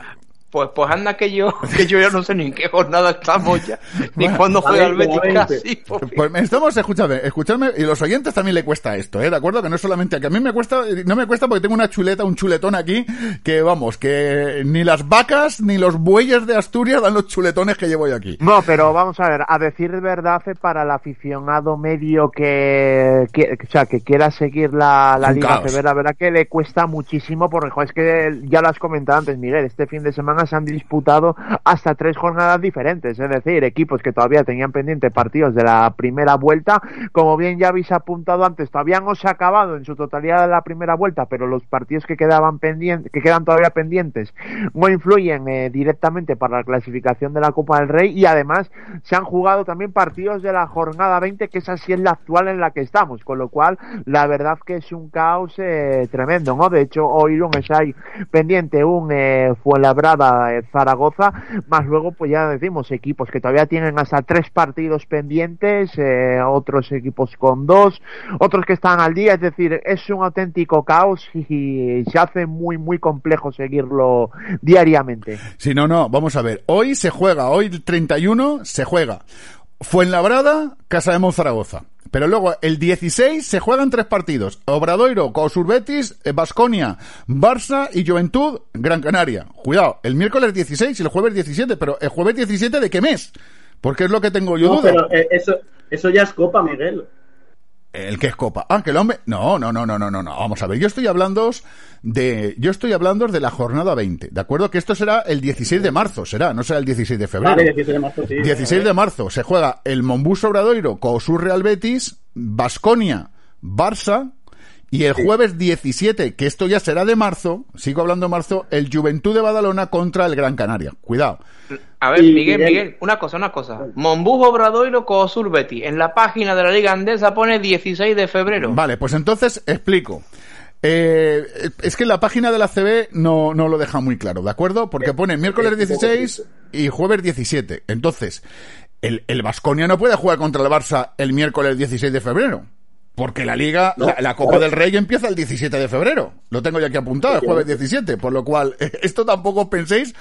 Pues, pues anda que yo, que yo ya no sé ni en qué jornada estamos ya, ni Bueno, cuándo juega el Betis 20. casi. pues, Pues estamos, escúchame, escuchadme, y los oyentes también le cuesta esto, ¿eh? ¿De acuerdo? Que no solamente a que a mí me cuesta, no me cuesta porque tengo una chuleta, un chuletón aquí, que vamos, que ni las vacas ni los bueyes de Asturias dan los chuletones que llevo yo aquí. No, pero vamos a ver, a decir verdad, eh, para el aficionado medio que, que- o sea, que quiera seguir la, la Liga. CB, la verdad que le cuesta muchísimo, porque jo, es que ya lo has comentado antes, Miguel, este fin de semana se han disputado hasta tres jornadas diferentes, es decir, equipos que todavía tenían pendiente partidos de la primera vuelta, como bien ya habéis apuntado antes, todavía no se ha acabado en su totalidad la primera vuelta, pero los partidos que quedaban pendientes, que quedan todavía pendientes, no influyen eh, directamente para la clasificación de la Copa del Rey y además se han jugado también partidos de la jornada 20, que esa sí es la actual en la que estamos, con lo cual la verdad que es un caos eh, tremendo, ¿no? De hecho, hoy lunes hay pendiente un eh, Fuenlabrada eh, Zaragoza, más luego pues ya decimos equipos que todavía tienen hasta tres partidos pendientes, eh, otros equipos con dos, otros que están al día, es decir, es un auténtico caos y se hace muy muy complejo seguirlo diariamente. Si no, no, vamos a ver. Hoy se juega, hoy el 31 se juega. Fuenlabrada, Casa de Monzaragoza. Pero luego el 16 se juegan tres partidos. Obradoiro, Cosur Betis, Basconia, Barça y Juventud, Gran Canaria. Cuidado, el miércoles 16 y el jueves 17, pero el jueves 17 de qué mes? Porque es lo que tengo yo No, duda. pero eh, eso, eso ya es Copa, Miguel. El que es Copa. Ah, que el hombre. No, no, no, no, no, no, no. Vamos a ver. Yo estoy hablando de. Yo estoy hablando de la jornada 20. ¿De acuerdo? Que esto será el 16 de marzo, será. No será el 16 de febrero. Vale, 16 de marzo, sí. 16 de marzo se juega el Monbus Obradoiro, Cosur Real Betis, Basconia, Barça. Y el jueves 17, que esto ya será de marzo, sigo hablando de marzo, el Juventud de Badalona contra el Gran Canaria. Cuidado. A ver, Y- Miguel, Miguel- una cosa, una cosa. Monbus Obradoiro Cosur Betis. En la página de la Liga Andesa pone 16 de febrero. Vale, pues entonces explico. Eh, es que la página de la CB no, no lo deja muy claro, ¿de acuerdo? Porque pone miércoles 16 y jueves 17. Entonces, el, el Vasconia no puede jugar contra el Barça el miércoles 16 de febrero. Porque la Liga, No, la, la Copa claro. del Rey empieza el 17 de febrero. Lo tengo ya aquí apuntado, el jueves 17. Por lo cual, esto tampoco penséis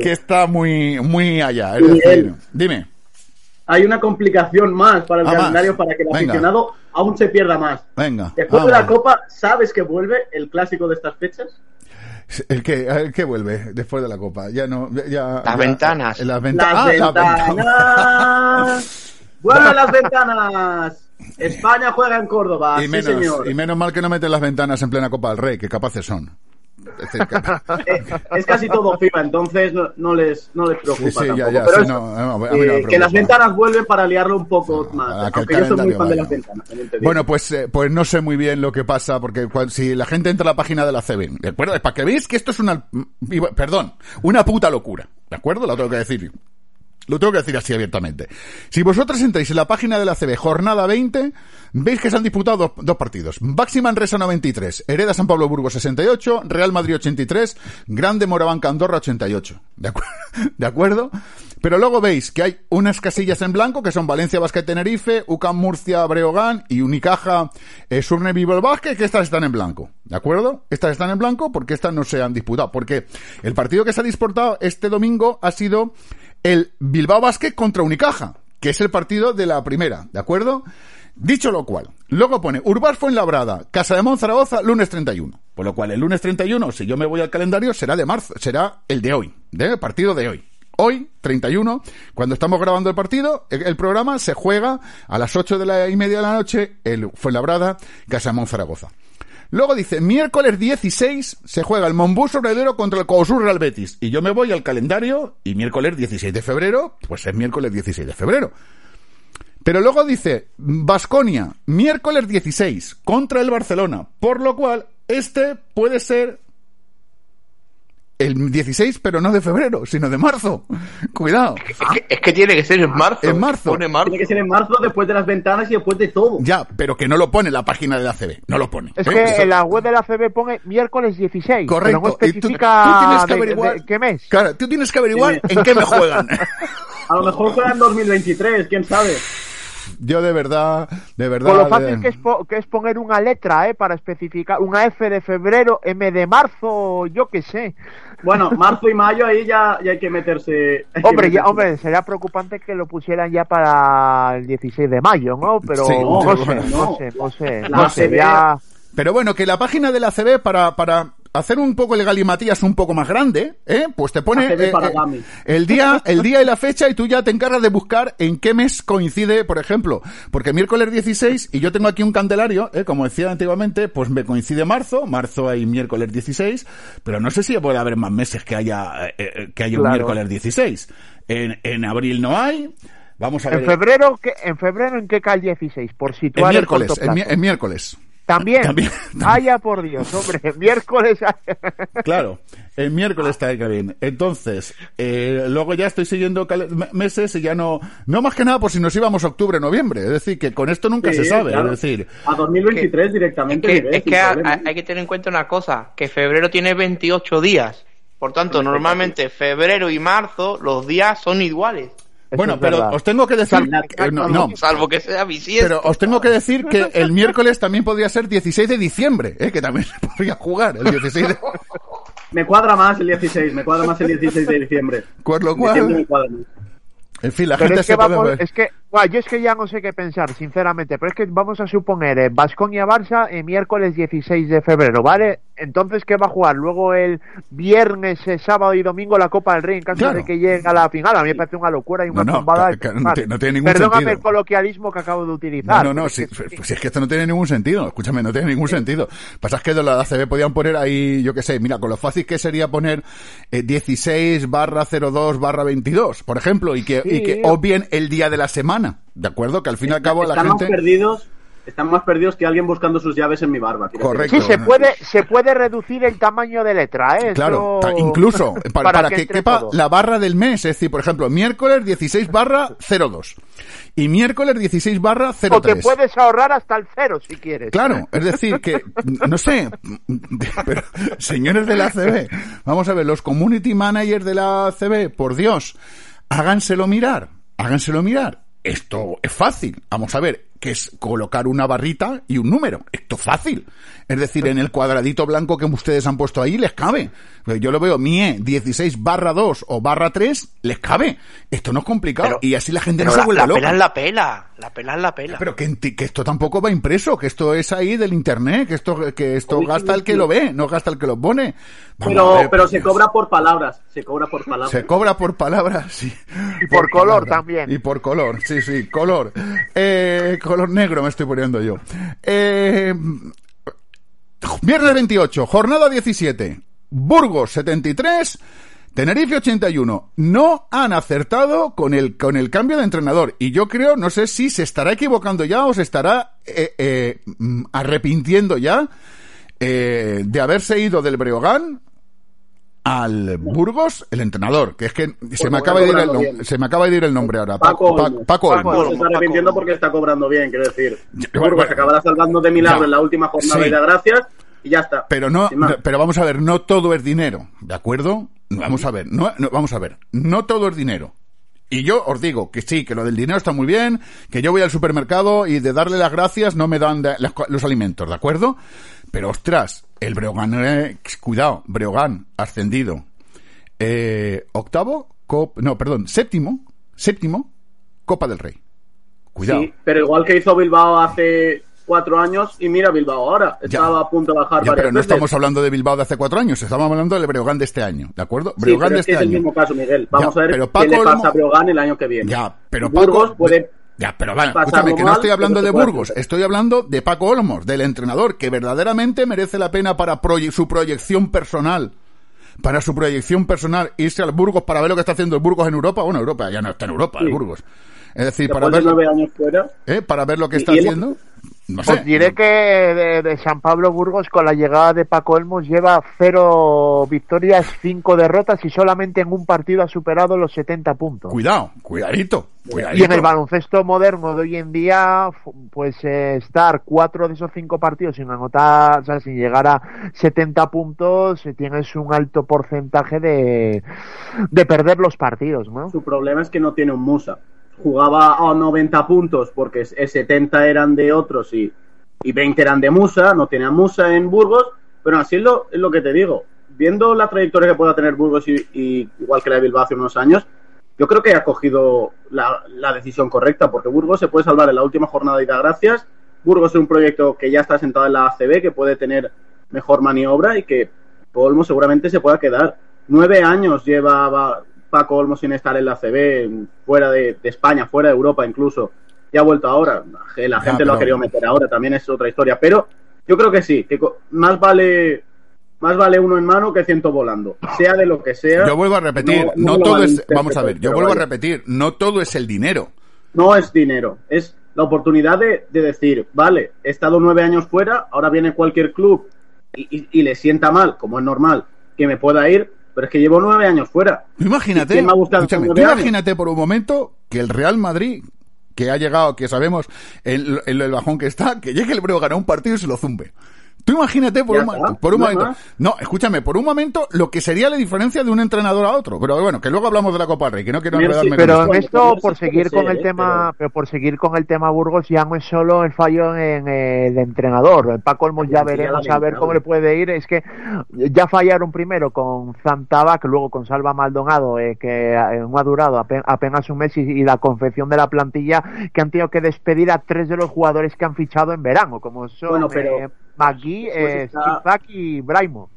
que está muy, muy allá. Es Miguel. decir, dime. Hay una complicación más para el Ah, más. calendario para que el Venga. aficionado aún se pierda más. Venga. Después de la. Copa, ¿sabes que vuelve el clásico de estas fechas? ¿El que, el que vuelve después de la copa? Ya no, ya- ya- Las ya- ventanas. Las, venta- Las ah, las ventanas. ventanas. ¡Vuelven las ventanas! España juega en Córdoba. Y sí, menos, señor. y menos mal que no meten las ventanas en plena Copa del Rey, que capaces son. Es Eh, es casi todo FIFA, entonces no, no les, no les preocupa Sí, sí, ya, ya, Pero sí, no, no, eh, que las ventanas vuelven para liarlo un poco más. Aunque yo soy muy de las ventanas. Bueno, pues, eh, pues no sé muy bien lo que pasa, porque si la gente entra a la página de la CB, ¿de acuerdo? Es para que veáis que esto es una, bueno, perdón, una puta locura, ¿de acuerdo? Lo tengo que decir. Lo tengo que decir así abiertamente. Si vosotros entráis en la página de la CB, jornada 20, veis que se han disputado dos, dos partidos. Baxi Manresa 93, Hereda San Pablo Burgos 68, Real Madrid 83, Grande Moravanca Andorra 88. ¿De, acu- ¿De acuerdo? Pero luego veis que hay unas casillas en blanco que son Valencia Basket Tenerife, UCAM Murcia Breogán y Unicaja eh, Surne Vivo Basket, que estas están en blanco. ¿De acuerdo? Estas están en blanco porque estas no se han disputado. Porque el partido que se ha disputado este domingo ha sido el Bilbao Basket contra Unicaja, que es el partido de la primera, ¿de acuerdo? Dicho lo cual, luego pone Urbas Fuenlabrada, Casa de Monzaragoza, lunes 31. Por lo cual, el lunes 31, si yo me voy al calendario, será de marzo, será el de hoy, de partido de hoy. Hoy, 31, cuando estamos grabando el partido, el, el programa se juega a las 8 de la y media de la noche, el Fuenlabrada, Casa de Monzaragoza. Luego dice, miércoles 16 se juega el Monbus Obradero contra el Cosur Real Betis. Y yo me voy al calendario y miércoles 16 de febrero, pues es miércoles 16 de febrero. Pero luego dice, Basconia, miércoles 16 contra el Barcelona. Por lo cual, este puede ser el 16, pero no de febrero, sino de marzo. Cuidado. Es que, es que tiene que ser en marzo. En marzo. Pone marzo. Tiene que ser en marzo, después de las ventanas y después de todo. Ya, pero que no lo pone la página de la CB. No lo pone. Es ¿eh? que Eso- en la web de la CB pone miércoles 16. Correcto. Pero no Y tú- tú especifica tienes que de- averiguar- de- qué mes. Claro, tú tienes que averiguar en qué me juegan. A lo mejor juega en 2023, quién sabe. yo de verdad, de verdad. Con lo fácil de- que es, po- que es poner una letra, ¿eh? Para especificar. Una F de febrero, M de marzo, yo qué sé. Bueno, marzo y mayo ahí ya, ya hay que meterse. hay que Hombre, ya, hombre, sería preocupante que lo pusieran ya para el 16 de mayo, ¿no? Pero Sí, no, pero sé, bueno. no sé, no sé, La no sé, ya... Pero bueno, que la página de la CB para, para hacer un poco el galimatías un poco más grande, ¿eh? pues te pone eh, para eh, Gami. el día, el día y la fecha y tú ya te encargas de buscar en qué mes coincide, por ejemplo, porque miércoles 16 y yo tengo aquí un candelario, ¿eh? como decía antiguamente, pues me coincide marzo, marzo hay miércoles 16, pero no sé si puede haber más meses que haya que haya un Claro. miércoles 16. En, en abril no hay. Vamos a ver. En febrero, ¿qué, ¿en febrero en qué cae el 16? Por situar el miércoles, mi- en miércoles. ¿También? También, Vaya por Dios, hombre, miércoles... Claro, el miércoles está bien. Entonces, eh, luego ya estoy siguiendo meses y ya no, no más que nada por si nos íbamos a octubre, noviembre. Es decir, que con esto nunca Sí, se sabe. claro. Es decir, A 2023 Es directamente. que, es que ha- hay que tener en cuenta una cosa, que febrero tiene 28 días. Por tanto, normalmente febrero y marzo los días son iguales. Bueno, pero verdad. os tengo que decir, Salvo- eh, no, no, Salvo que sea bisiesto. pero os tengo que decir que el miércoles también podría ser 16 de diciembre, eh, que también se podría jugar el 16 de, Me cuadra más el 16, me cuadra más el 16 de diciembre. con lo cual, en fin, la Pero gente es que se puede vamos, ver. es que, buah, yo es que ya no sé qué pensar, sinceramente, pero es que vamos a suponer, eh, Basconia-Barça el miércoles 16 de febrero, ¿vale? Entonces, ¿qué va a jugar? Luego el viernes, eh, sábado y domingo la Copa del Rey en caso Claro. de que llegue a la final. A mí me parece una locura y una No, no, no tiene- no tiene ningún Perdóname sentido. el coloquialismo que acabo de No, utilizar. no, no, pero si, es que- si es que esto no tiene ningún sentido, escúchame, no tiene ningún sentido. Pasa que de la ACB podían poner ahí, yo qué sé, mira, con lo fácil que sería poner eh, 16 barra 02 barra 22, por ejemplo, y que, y que obvien el día de la semana, ¿de acuerdo? Que al fin y al cabo la gente... perdidos, están más perdidos que alguien buscando sus llaves en mi barba. Correcto. Sí, se puede, se puede reducir el tamaño de letra, ¿eh? Claro, incluso para, para que, quepa todo. la barra del mes, es decir, por ejemplo, miércoles 16 barra 02 y miércoles 16 barra O te 03. puedes ahorrar hasta el cero si quieres. Claro, es decir, que, no sé, pero, señores de la ACB, vamos a ver, los community managers de la ACB, por Dios, háganselo mirar, háganselo mirar. Esto es fácil. Vamos a ver, que es colocar una barrita y un número. Esto es fácil. Es decir, en el cuadradito blanco que ustedes han puesto ahí les cabe. Pues Yo lo veo, MIE 16 barra 2 o barra 3, les cabe. Esto no es complicado. Pero- y así la gente no se la, vuelve la loca. pela es la pela. La pela es la pela. Pero que, que esto tampoco va impreso, que esto es ahí del internet, que esto, que esto Uy, gasta sí, el que sí. lo ve, no gasta el que lo pone. Vamos Pero, ver, pero se Dios. cobra por palabras, se cobra por palabras. Se cobra por palabras, sí. Y por color palabra. también. Y por color, sí, sí, color. Eh, color negro me estoy poniendo yo. Eh, viernes 28, jornada 17. Burgos 73. Tenerife 81. No han acertado con el, con el cambio de entrenador. Y yo creo, no sé si se estará equivocando ya o se estará eh, eh, mm, arrepintiendo ya eh, de haberse ido del Breogán al Burgos, el entrenador, que es que se me Bueno, acaba de ir el, se me acaba de ir el nombre ahora. Paco. Paco Paco. Pues se está arrepintiendo Paco porque está cobrando bien, quiero decir. Burgos bueno, acabará salvando de milagro ya. en la última jornada Sí. y da gracias y ya está. Pero no, pero vamos a ver, no todo es dinero, ¿de acuerdo? Vamos a ver, no, no- vamos a ver, no todo es dinero. Y yo os digo que sí, que lo del dinero está muy bien, que yo voy al supermercado y de darle las gracias no me dan de- las los alimentos, ¿de acuerdo? Pero ostras, el Breogán, eh, cuidado, Breogán, ascendido. Eh, octavo, cop- no, perdón, séptimo, séptimo, Copa del Rey. Cuidado. Sí, pero igual que hizo Bilbao hace cuatro años y mira Bilbao ahora. Ya. Estaba a punto de bajar Ya, pero no veces. estamos hablando de Bilbao de hace cuatro años, estamos hablando del Breogán de este año, ¿de acuerdo? Sí, Breogán pero de es que este es el año. mismo caso, Miguel. Vamos Ya, a ver pero qué le pasa Olmo- a Breogán el año que viene. Ya, pero Burgos Paco... puede Ya, pero vale, escúchame, que no estoy hablando de Burgos, estoy hablando de Paco Olmos, del entrenador, que verdaderamente merece la pena para proye- su proyección personal. Para su proyección personal, irse al Burgos para ver lo que está haciendo el Burgos en Europa. Bueno, Europa ya no está en Europa, el Sí. Burgos. Es decir, para de ver, nueve años fuera. ¿eh? para ver lo que está haciendo. No sé. Os diré que de, de San Pablo Burgos con la llegada de Paco Olmos lleva cero victorias, cinco derrotas y solamente en un partido ha superado los 70 puntos. Cuidado, cuidadito, cuidadito. Y en el baloncesto moderno de hoy en día, pues eh, estar cuatro de esos cinco partidos sin anotar, o sea, sin llegar a 70 puntos, eh, tienes un alto porcentaje de, de perder los partidos, ¿no? Su problema es que no tiene un Musa. Jugaba a 90 puntos porque es- es 70 eran de otros y, y 20 eran de Musa, no tenía Musa en Burgos, pero así es lo, es lo que te digo. Viendo la trayectoria que pueda tener Burgos y, igual que la de Bilbao hace unos años, yo creo que ha cogido la, la decisión correcta, porque Burgos se puede salvar en la última jornada y da gracias. Burgos es un proyecto que ya está sentado en la ACB, que puede tener mejor maniobra y que Olmo seguramente se pueda quedar. Nueve años lleva va- Paco Olmo sin estar en la ACB, fuera de, de España, fuera de Europa incluso. Y ha vuelto ahora. La Ya, gente lo ha querido meter ahora, también es otra historia. Pero yo creo que sí, que más vale más vale uno en mano que ciento volando. Sea de lo que sea. Yo vuelvo a repetir, no- no, no lo todo es, vamos a ver, yo vuelvo a repetir, no todo es el dinero. no es dinero, es la oportunidad de, de decir, vale, he estado nueve años fuera, ahora viene cualquier club y, y- y le sienta mal, como es normal, que me pueda ir, pero es que llevo nueve años fuera. Imagínate, ¿Quién me ha tú imagínate por un momento que el Real Madrid, que ha llegado, que sabemos en, en el bajón que está, que llegue el Breogán a un partido y se lo zumbe. Tú imagínate por Ya un, está, momento, por un no momento. más. No, escúchame, por un momento lo que sería la diferencia de un entrenador a otro. Pero bueno, que luego hablamos de la Copa Rey, que no quiero Bien, sí, enredarme Pero con en esto, por se seguir con el ¿eh? tema, Pero- por seguir con el tema Burgos, ya no es solo el fallo en eh, el entrenador. Paco Olmos ya veremos a ver cómo le puede ir. Es que ya fallaron primero con Zantaba, que luego con Salva Maldonado, eh, que eh, no ha durado ape- apenas un mes, y, y la confección de la plantilla, que han tenido que despedir a tres de los jugadores que han fichado en verano, como son Bueno, pero- eh, McGee, Pues eh, está- y Braimo.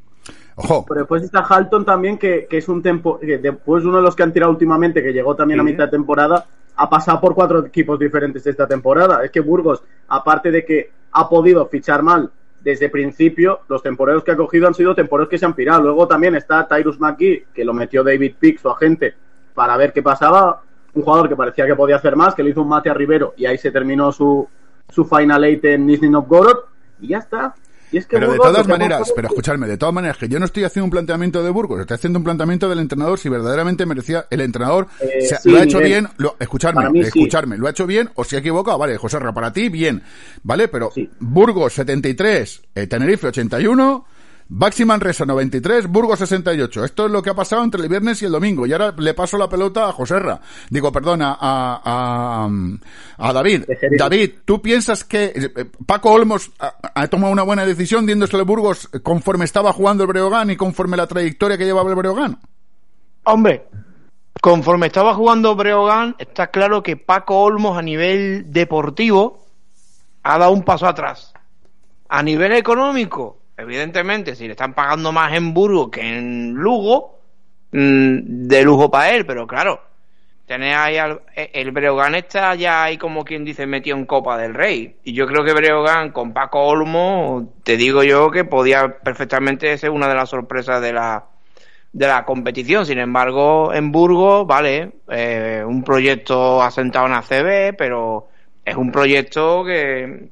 Ojo, Pero después está Halton también, que, que es un tempo, que después uno de los que han tirado últimamente, que llegó también a mitad de temporada, ha pasado por cuatro equipos diferentes esta temporada. Es que Burgos, aparte de que ha podido fichar mal desde principio, los temporeros que ha cogido han sido temporeros que se han pirado. Luego también está Tyrus McGee, que lo metió David Pick, su agente, para ver qué pasaba. Un jugador que parecía que podía hacer más, que le hizo un mate a Rivero y ahí se terminó su, su final eight en Nizhny Novgorod y ya está. Y es que pero de todas maneras, pero escuchadme, de todas maneras, que yo no estoy haciendo un planteamiento de Burgos, estoy haciendo un planteamiento del entrenador si verdaderamente merecía el entrenador, Eh, se- sí, lo ha hecho Miguel. bien, lo, escuchadme, mí sí. escuchadme, lo ha hecho bien o se ha equivocado, vale, José Ra, para ti bien, vale, pero Sí. Burgos 73, eh, Tenerife 81, Baxi Manresa 93, Burgos 68. Esto es lo que ha pasado entre el viernes y el domingo. Y ahora le paso la pelota a Joserra. Digo, perdona, a, a, a David. David, ¿tú piensas que eh, Paco Olmos ha, ha tomado una buena decisión diéndosele Burgos conforme estaba jugando el Breogán y conforme la trayectoria que llevaba el Breogán? Hombre, conforme estaba jugando Breogán, está claro que Paco Olmos a nivel deportivo ha dado un paso atrás. A nivel económico, evidentemente, si le están pagando más en Burgos que en Lugo, mm, de lujo para él, pero claro, tener ahí al- e- el Breogán está ya ahí como quien dice metido en Copa del Rey. Y yo creo que Breogán con Paco Olmo, te digo yo que podía perfectamente ser una de las sorpresas de la de la competición. Sin embargo, en Burgos, vale, eh, un proyecto asentado en ACB, pero es un proyecto que,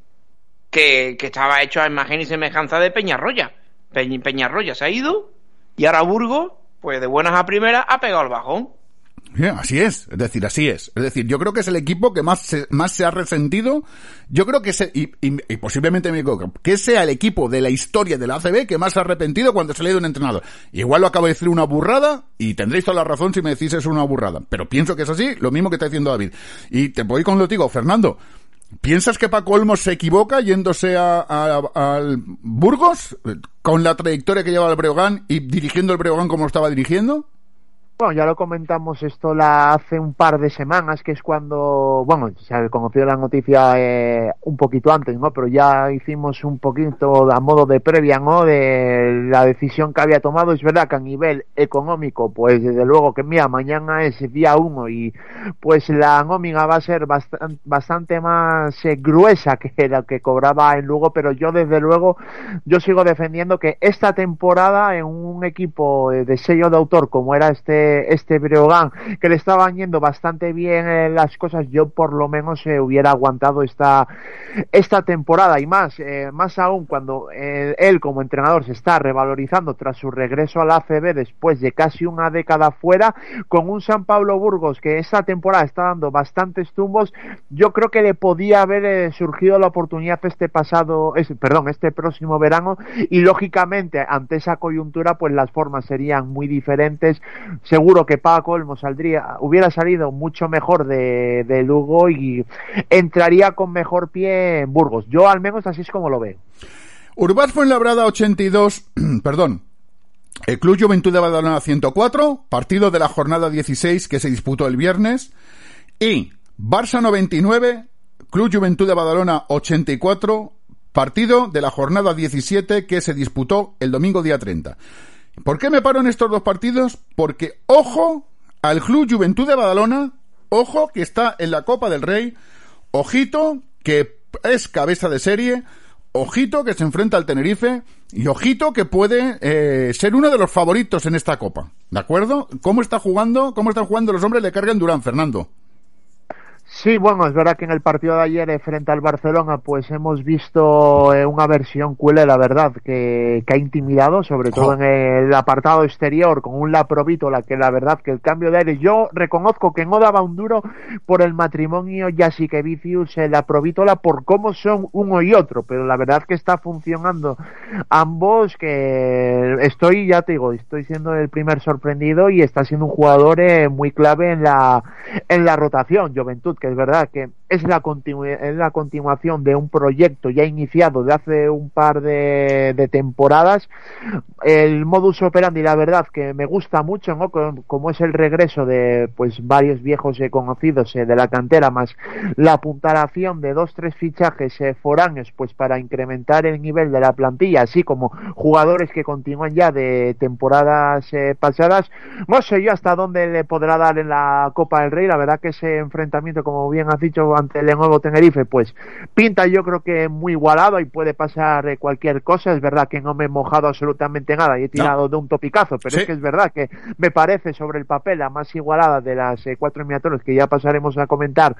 que, estaba hecho a imagen y semejanza de Peñarroya. Peñ- Peñarroya se ha ido y ahora Burgos, pues de buenas a primeras, ha pegado el bajón. Sí, así es, es decir, así es. Es decir, yo creo que es el equipo que más se, más se ha resentido. Yo creo que se, y, y- posiblemente me equivoco, que sea el equipo de la historia de la ACB que más se ha arrepentido cuando se le ha ido un entrenador. Igual lo acabo de decir una burrada y tendréis toda la razón si me decís es una burrada. Pero pienso que es así, lo mismo que está diciendo David. Y te voy con lo digo, Fernando. ¿Piensas que Paco Olmos se equivoca yéndose a, a- al Burgos eh, con la trayectoria que lleva el Breogán y dirigiendo el Breogán como lo estaba dirigiendo? Bueno, ya lo comentamos esto la, hace un par de semanas, que es cuando, bueno, se ha conocido la noticia eh, un poquito antes, ¿no? Pero ya hicimos un poquito a modo de previa, ¿no? De la decisión que había tomado. Es verdad que a nivel económico, pues desde luego que mira, mañana es día uno y pues la nómina va a ser bastante, bastante más eh, gruesa que la que cobraba en Lugo, pero yo desde luego, yo sigo defendiendo que esta temporada en un equipo eh, de sello de autor como era este este Breogán, que le estaban yendo bastante bien eh, las cosas, yo por lo menos eh, hubiera aguantado esta esta temporada. Y más, eh, más aún cuando eh, él como entrenador se está revalorizando tras su regreso al ACB después de casi una década fuera, con un San Pablo Burgos que esta temporada está dando bastantes tumbos, yo creo que le podía haber surgido la oportunidad este pasado, es, perdón, este próximo verano y lógicamente ante esa coyuntura pues las formas serían muy diferentes, seguro que Paco Olmo saldría, hubiera salido mucho mejor de, de Lugo y entraría con mejor pie en Burgos. Yo al menos así es como lo veo. Urbaz Fuenlabrada 82, perdón, el Club Juventud de Badalona 104, partido de la jornada 16 que se disputó el viernes, y Barça 99, Club Juventud de Badalona 84, partido de la jornada 17 que se disputó el domingo día 30. ¿Por qué me paro en estos dos partidos? Porque ojo al Club Juventud de Badalona, ojo que está en la Copa del Rey, ojito que es cabeza de serie, ojito que se enfrenta al Tenerife y ojito que puede eh, ser uno de los favoritos en esta Copa. ¿De acuerdo? ¿Cómo está jugando? ¿Cómo están jugando los hombres de carga en Durán, Fernando? Sí, bueno, es verdad que en el partido de ayer eh, frente al Barcelona, pues hemos visto eh, una versión culé, la verdad, que, que ha intimidado, sobre todo en el apartado exterior, con un la que la verdad que el cambio de aire, yo reconozco que no daba un duro por el matrimonio que Vicius, eh, la Provítola, por cómo son uno y otro, pero la verdad que está funcionando ambos, que estoy, ya te digo, estoy siendo el primer sorprendido y está siendo un jugador eh, muy clave en la, en la rotación, Juventud, es verdad que es la, es la continuación de un proyecto ya iniciado de hace un par de, temporadas. El modus operandi, la verdad, que me gusta mucho, ¿no? Como, es el regreso de pues varios viejos conocidos eh, de la cantera, más la apuntalación de dos, tres fichajes eh, foráneos, pues para incrementar el nivel de la plantilla, así como jugadores que continúan ya de temporadas eh, pasadas. No sé yo hasta dónde le podrá dar en la Copa del Rey, la verdad que ese enfrentamiento, como bien has dicho, ante el nuevo Tenerife, pues pinta yo creo que muy igualado y puede pasar eh, cualquier cosa. Es verdad que no me he mojado absolutamente nada y he tirado de un topicazo, pero es que es verdad que me parece sobre el papel la más igualada de las eh, cuatro eliminatorias que ya pasaremos a comentar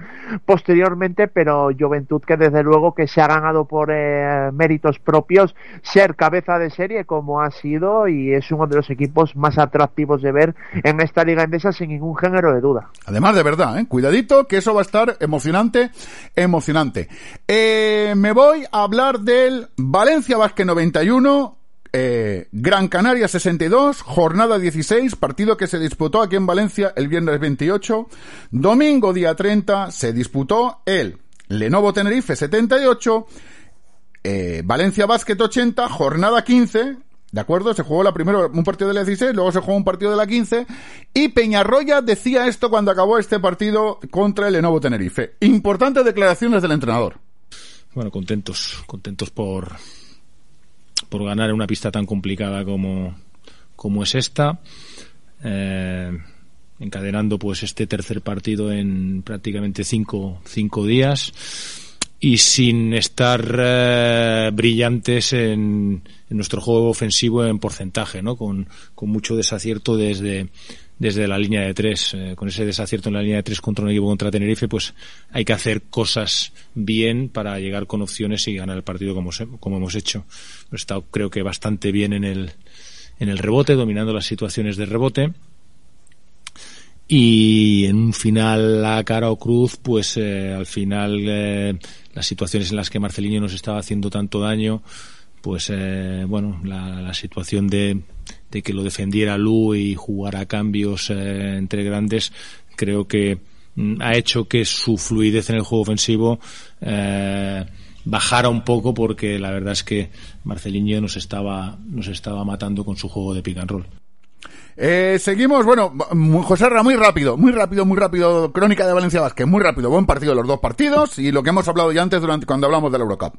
posteriormente, pero Juventud que desde luego que se ha ganado por eh, méritos propios ser cabeza de serie como ha sido y es uno de los equipos más atractivos de ver en esta liga endesa sin ningún género de duda. Además de verdad, ¿eh? cuidadito que eso va a estar emocionante, emocionante. Eh, me voy a hablar del Valencia 91, eh, Gran Canaria 62, jornada 16, partido que se disputó aquí en Valencia el viernes 28. Domingo día 30 se disputó el Lenovo Tenerife 78, eh, Valencia Basket 80, jornada 15, ¿De acuerdo? Se jugó la primero un partido de la 16, luego se jugó un partido de la 15 y Peñarroya decía esto cuando acabó este partido contra el Lenovo Tenerife. Importantes declaraciones del entrenador. Bueno, contentos, contentos por por ganar en una pista tan complicada como como es esta. Eh, encadenando pues este tercer partido en prácticamente cinco, cinco días y sin estar eh, brillantes en, nuestro juego ofensivo en porcentaje, ¿no? Con, con mucho desacierto desde, desde la línea de tres. Eh, con ese desacierto en la línea de tres contra un equipo contra Tenerife, pues hay que hacer cosas bien para llegar con opciones y ganar el partido como, como hemos hecho. Hemos estado, creo que, bastante bien en el, en el rebote, dominando las situaciones de rebote y en un final a cara o cruz, pues eh, al final eh, las situaciones en las que Marcelinho nos estaba haciendo tanto daño, pues eh, bueno, la, la situación de, que lo defendiera Lu y jugara cambios eh, entre grandes, creo que mm, ha hecho que su fluidez en el juego ofensivo eh, bajara un poco porque la verdad es que Marcelinho nos estaba, nos estaba matando con su juego de pick and roll. Eh, seguimos, bueno, José Ra, muy rápido, muy rápido, muy rápido. Crónica de Valencia Vázquez, muy rápido. Buen partido los dos partidos y lo que hemos hablado ya antes durante cuando hablamos del Eurocup.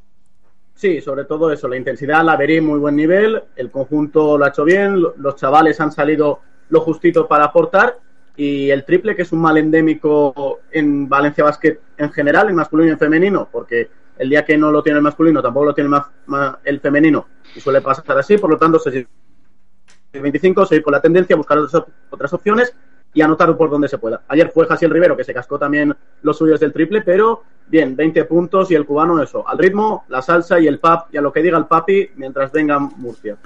Sí, sobre todo eso, la intensidad la verí muy buen nivel, el conjunto lo ha hecho bien, los chavales han salido lo justito para aportar y el triple, que es un mal endémico en Valencia Basket en general, en masculino y en femenino, porque el día que no lo tiene el masculino tampoco lo tiene el femenino y suele pasar así, por lo tanto se 25, seguir con la tendencia, buscar otras opciones y anotar por donde se pueda. Ayer fue Jasiel Rivero que se cascó también los suyos del triple, pero bien, 20 puntos y el cubano eso, al ritmo, la salsa y el pap y a lo que diga el papi mientras venga Murcia.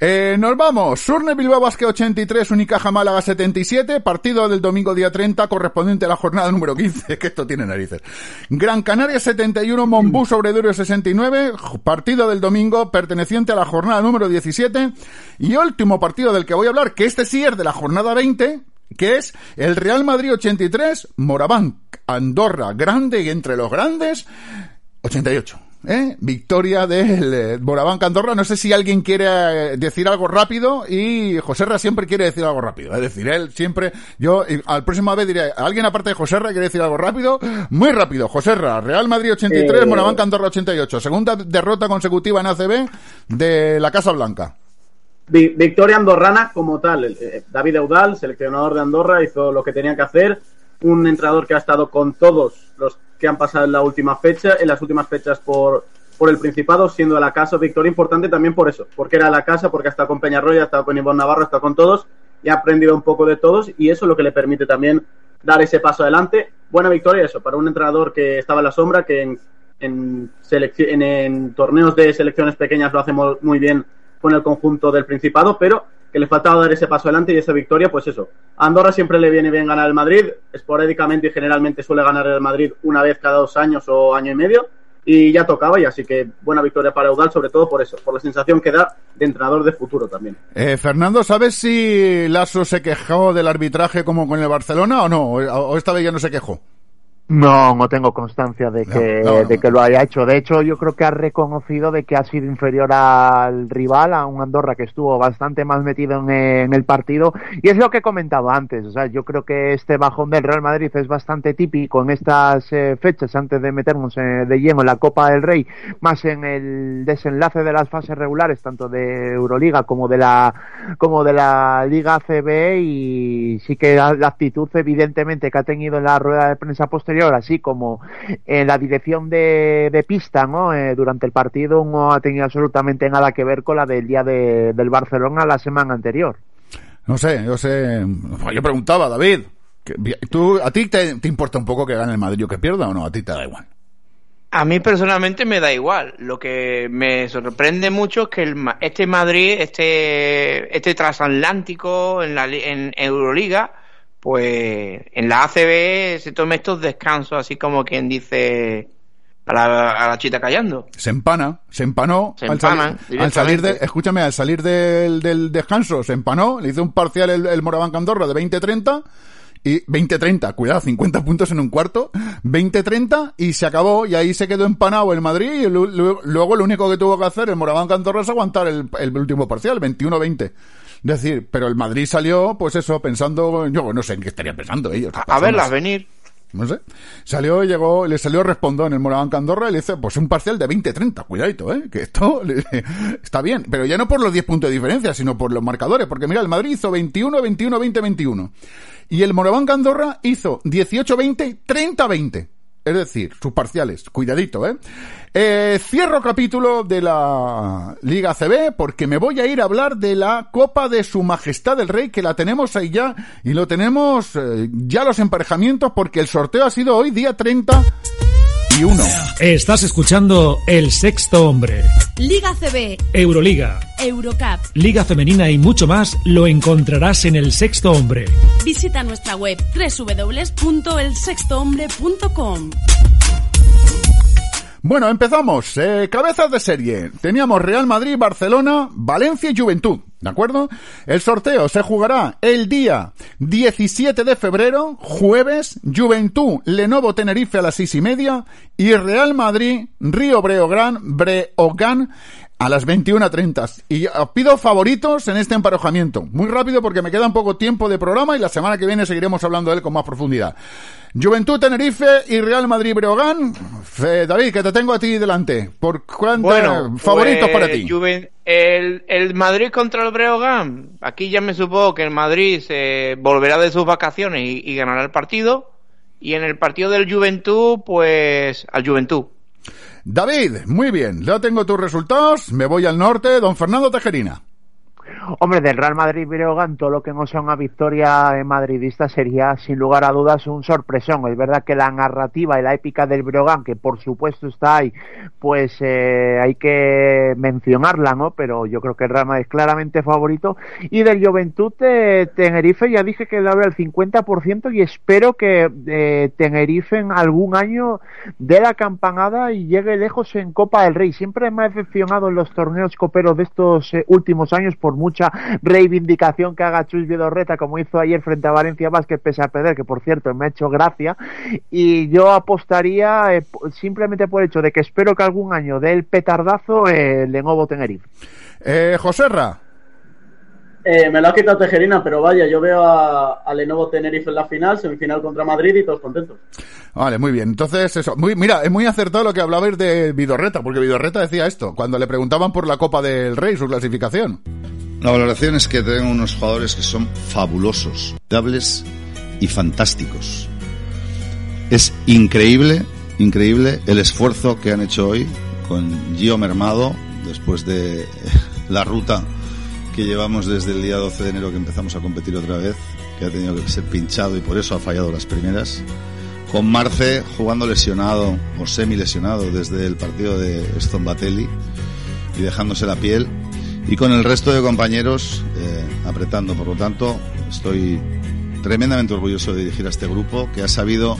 Eh, nos vamos. Surne Bilbao Basque 83, Unicaja Málaga 77, partido del domingo día 30 correspondiente a la jornada número 15, que esto tiene narices. Gran Canaria 71, Monbú sobre Durio 69, partido del domingo perteneciente a la jornada número 17 y último partido del que voy a hablar, que este sí es de la jornada 20, que es el Real Madrid 83, Moraván, Andorra, grande y entre los grandes, 88. ¿Eh? Victoria del eh, Moraván Andorra. No sé si alguien quiere eh, decir algo rápido y Joserra siempre quiere decir algo rápido. Es decir, él siempre, yo al próximo vez diré, alguien aparte de Joserra quiere decir algo rápido, muy rápido. Joserra, Real Madrid 83, Eh. Moraván Andorra 88. Segunda derrota consecutiva en ACB de la Casa Blanca. Vi- Victoria andorrana como tal. Eh, David Eudal, seleccionador de Andorra, hizo lo que tenía que hacer. Un entrenador que ha estado con todos los que han pasado en la última fecha, en las últimas fechas por, por el Principado, siendo a la casa victoria importante también por eso, porque era la casa, porque ha estado con Peñarroya, ha estado con Ivonne Navarro, ha estado con todos y ha aprendido un poco de todos y eso es lo que le permite también dar ese paso adelante. Buena victoria eso, para un entrenador que estaba en la sombra, que en, en, en- torneos de selecciones pequeñas lo hace muy bien con el conjunto del Principado, pero que le faltaba dar ese paso adelante y esa victoria, pues eso. Andorra siempre le viene bien ganar el Madrid, esporádicamente y generalmente suele ganar el Madrid una vez cada dos años o año y medio, y ya tocaba, y así que buena victoria para Eudal, sobre todo por eso, por la sensación que da de entrenador de futuro también. Eh, Fernando, ¿sabes si Lasso se quejó del arbitraje como con el Barcelona o no? O esta vez ya no se quejó. No, no tengo constancia de que, no, no. de que lo haya hecho. De hecho, yo creo que ha reconocido de que ha sido inferior al rival, a un Andorra que estuvo bastante más metido en, en el partido. Y es lo que he comentado antes. O sea, yo creo que este bajón del Real Madrid es bastante típico en estas eh, fechas antes de meternos eh, de lleno en la Copa del Rey, más en el desenlace de las fases regulares, tanto de Euroliga como de la, como de la Liga CB. Y sí que la, la actitud, evidentemente, que ha tenido en la rueda de prensa posterior, así como en la dirección de, de pista, ¿no? Eh, durante el partido no ha tenido absolutamente nada que ver con la del día de- del Barcelona la semana anterior. No sé, yo sé. Yo preguntaba, David, que- ¿tú, ¿a ti te, te importa un poco que gane el Madrid o que pierda o no? A ti te da igual. A mí personalmente me da igual. Lo que me sorprende mucho es que el, Ma- este Madrid, este, este transatlántico en la en Euroliga, pues en la ACB se tome estos descansos, así como quien dice a la, a la chita callando. Se empana, se empanó. Se al, empanan salir, al salir de, escúchame, al salir del, del descanso, se empanó, le hizo un parcial el, el Moraván Andorra de 20-30 y 20-30, cuidado, 50 puntos en un cuarto, 20-30 y se acabó y ahí se quedó empanado el Madrid y lu- lu- luego lo único que tuvo que hacer el Moraván Andorra es aguantar el, el último parcial, 21-20. Es decir, pero el Madrid salió, pues eso, pensando, yo no sé en qué estarían pensando ellos. A verlas venir. No sé. Salió, llegó, le salió respondón el Moraván Candorra y le dice, pues un parcial de 20-30, cuidadito, eh, que esto le- está bien, pero ya no por los 10 puntos de diferencia, sino por los marcadores, porque mira, el Madrid hizo 21, 21, 20, 21. Y el Moraván Candorra hizo 18, 20, 30, 20. Es decir, sus parciales, cuidadito, ¿eh? eh cierro capítulo de la Liga CB porque me voy a ir a hablar de la Copa de Su Majestad el Rey, que la tenemos ahí ya y lo tenemos eh, ya los emparejamientos porque el sorteo ha sido hoy día 30 y 1. Estás escuchando El Sexto Hombre. Liga CB, Euroliga, Eurocup. Liga Femenina y mucho más lo encontrarás en El Sexto Hombre. Visita nuestra web www.elsextohombre.com. Bueno, empezamos. Eh, cabezas de serie. Teníamos Real Madrid, Barcelona, Valencia y Juventud. ¿De acuerdo? El sorteo se jugará el día 17 de febrero, jueves, Juventud, Lenovo Tenerife a las seis y media y Real Madrid, Río Breogán, Breogán a las 21.30. Y os pido favoritos en este emparejamiento. Muy rápido porque me queda un poco tiempo de programa y la semana que viene seguiremos hablando de él con más profundidad. Juventud Tenerife y Real Madrid Breogán. David, que te tengo a ti delante. ¿Por cuántos Bueno, favoritos pues, para ti? Juven- el, el Madrid contra el Breogán. Aquí ya me supongo que el Madrid se volverá de sus vacaciones y, y ganará el partido. Y en el partido del Juventud, pues al Juventud. David, muy bien. Ya tengo tus resultados. Me voy al norte. Don Fernando Tejerina. Hombre, del Real Madrid Breogán, todo lo que no sea una victoria eh, madridista sería sin lugar a dudas un sorpresón. Es verdad que la narrativa y la épica del Breogán, que por supuesto está ahí, pues eh, hay que mencionarla, ¿no? Pero yo creo que el Real Madrid es claramente favorito. Y del Juventud de Tenerife ya dije que abre el 50% y espero que eh, Tenerife en algún año dé la campanada y llegue lejos en Copa del Rey. Siempre me ha decepcionado en los torneos coperos de estos eh, últimos años por mucha reivindicación que haga Chus Vidorreta, como hizo ayer frente a Valencia Vázquez, pese a perder, que por cierto me ha hecho gracia. Y yo apostaría eh, simplemente por el hecho de que espero que algún año dé el petardazo eh, el Lenovo Tenerife. Eh, Joserra. Eh, me lo ha quitado Tejerina, pero vaya, yo veo a, a, Lenovo Tenerife en la final, semifinal contra Madrid y todos contentos. Vale, muy bien. Entonces, eso. Muy, mira, es muy acertado lo que hablabais de Vidorreta, porque Vidorreta decía esto, cuando le preguntaban por la Copa del Rey, su clasificación. La valoración es que tengo unos jugadores que son fabulosos, dables y fantásticos. Es increíble, increíble el esfuerzo que han hecho hoy con Gio Mermado, después de la ruta que llevamos desde el día 12 de enero que empezamos a competir otra vez, que ha tenido que ser pinchado y por eso ha fallado las primeras. Con Marce jugando lesionado o semi lesionado desde el partido de Stombatelli y dejándose la piel. Y con el resto de compañeros eh, apretando. Por lo tanto, estoy tremendamente orgulloso de dirigir a este grupo que ha sabido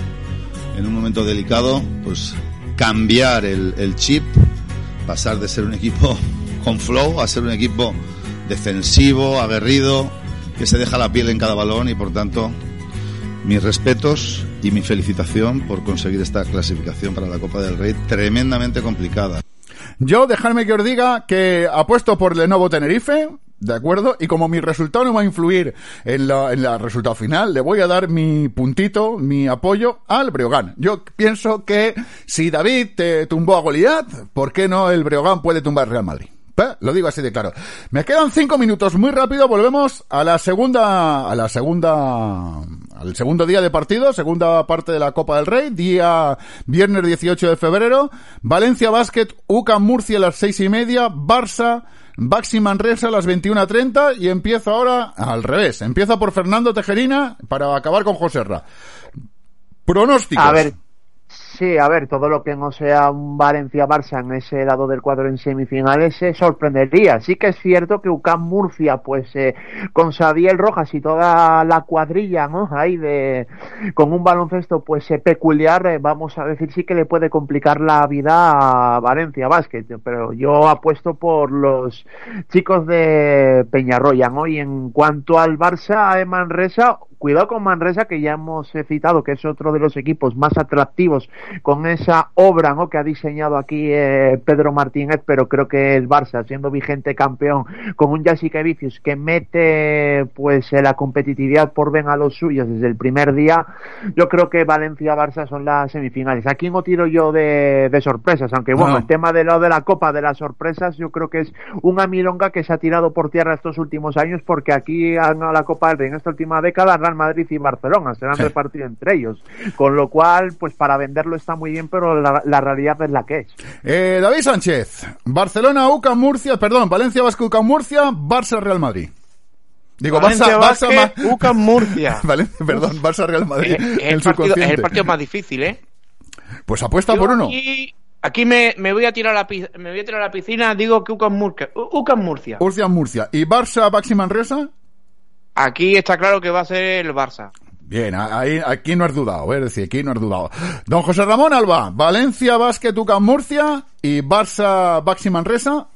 en un momento delicado pues cambiar el, el chip, pasar de ser un equipo con flow a ser un equipo defensivo, aguerrido, que se deja la piel en cada balón y por tanto mis respetos y mi felicitación por conseguir esta clasificación para la Copa del Rey tremendamente complicada. Yo, dejadme que os diga que apuesto por Lenovo Tenerife, ¿de acuerdo? Y como mi resultado no va a influir en la, en la resultado final, le voy a dar mi puntito, mi apoyo al Breogán. Yo pienso que si David te tumbó a Goliat, ¿por qué no el Breogán puede tumbar Real Madrid? Lo digo así de claro. Me quedan cinco minutos muy rápido. Volvemos a la segunda, a la segunda, al segundo día de partido, segunda parte de la Copa del Rey, día viernes 18 de febrero. Valencia Basket, UCAM Murcia a las seis y media, Barça, Baxi Manresa a las 21.30 y empiezo ahora al revés. Empieza por Fernando Tejerina para acabar con Joserra. Pronósticos. A ver, Sí, a ver, todo lo que no sea un Valencia-Barça en ese lado del cuadro en semifinales se sorprendería. Sí que es cierto que UCAM Murcia, pues eh, con Sadiel Rojas y toda la cuadrilla, ¿no? Ahí de, con un baloncesto pues eh, peculiar, eh, vamos a decir, sí que le puede complicar la vida a Valencia Basket, pero yo apuesto por los chicos de Peñarroya, ¿no? Y en cuanto al Barça, de Manresa, cuidado con Manresa que ya hemos citado que es otro de los equipos más atractivos con esa obra ¿no? que ha diseñado aquí eh, Pedro Martínez pero creo que el Barça siendo vigente campeón con un Jessica Vicius que mete pues la competitividad por ven a los suyos desde el primer día yo creo que Valencia Barça son las semifinales aquí no tiro yo de, de sorpresas aunque bueno no. el tema de lo de la Copa de las sorpresas yo creo que es una milonga que se ha tirado por tierra estos últimos años porque aquí a la Copa del Rey en esta última década Real Madrid y Barcelona, se han sí. repartido entre ellos. Con lo cual, pues para venderlo está muy bien, pero la, la realidad es la que es. Eh, David Sánchez, Barcelona, UCA, Murcia, perdón, Valencia, Vasco, UCA, Murcia, Barça, Real Madrid. Digo, Valencia, Barça, Barça, Barça UCA, Murcia. Valencia, perdón, Barça, Real Madrid. Es, es, el partido, es, el partido, más difícil, ¿eh? Pues apuesta Yo por uno. Aquí, aquí me, me, voy a tirar a la, me voy a tirar a la piscina, digo que UCA, Murcia. UCA, Murcia. Murcia, Murcia. ¿Y Barça, Baxi Manresa? Aquí está claro que va a ser el Barça. Bien, ahí, aquí no has dudado, es decir, aquí no has dudado. Don José Ramón Alba, Valencia, Basket, UCAM, Murcia y Barça, Baxi Manresa.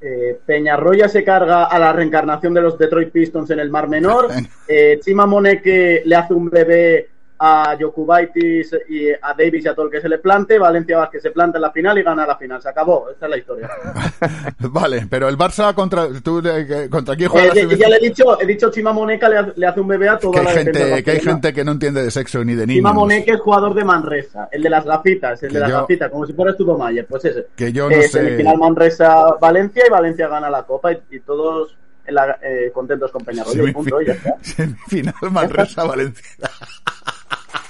Eh, Peñarroya se carga a la reencarnación de los Detroit Pistons en el Mar Menor. Eh, Chima Moneque le hace un bebé a Jokubaitis y a Davis y a todo el que se le plante. Valencia Vázquez se planta en la final y gana la final. Se acabó. Esta es la historia. vale, pero el Barça contra tú, contra quién juega. Eh, ya le he dicho, he dicho Chima Moneca le, le hace un bebé a toda que la gente, Que hay gente que no entiende de sexo ni de niños. Chima Moneca es jugador de Manresa, el de las gafitas, el que de las yo, gafitas, como si fuera Studo Mayer, pues ese. Que yo no eh, sé. Semifinal Manresa Valencia y Valencia gana la copa y, y todos la, eh, contentos con punto, ya está. Semifinal Manresa Valencia.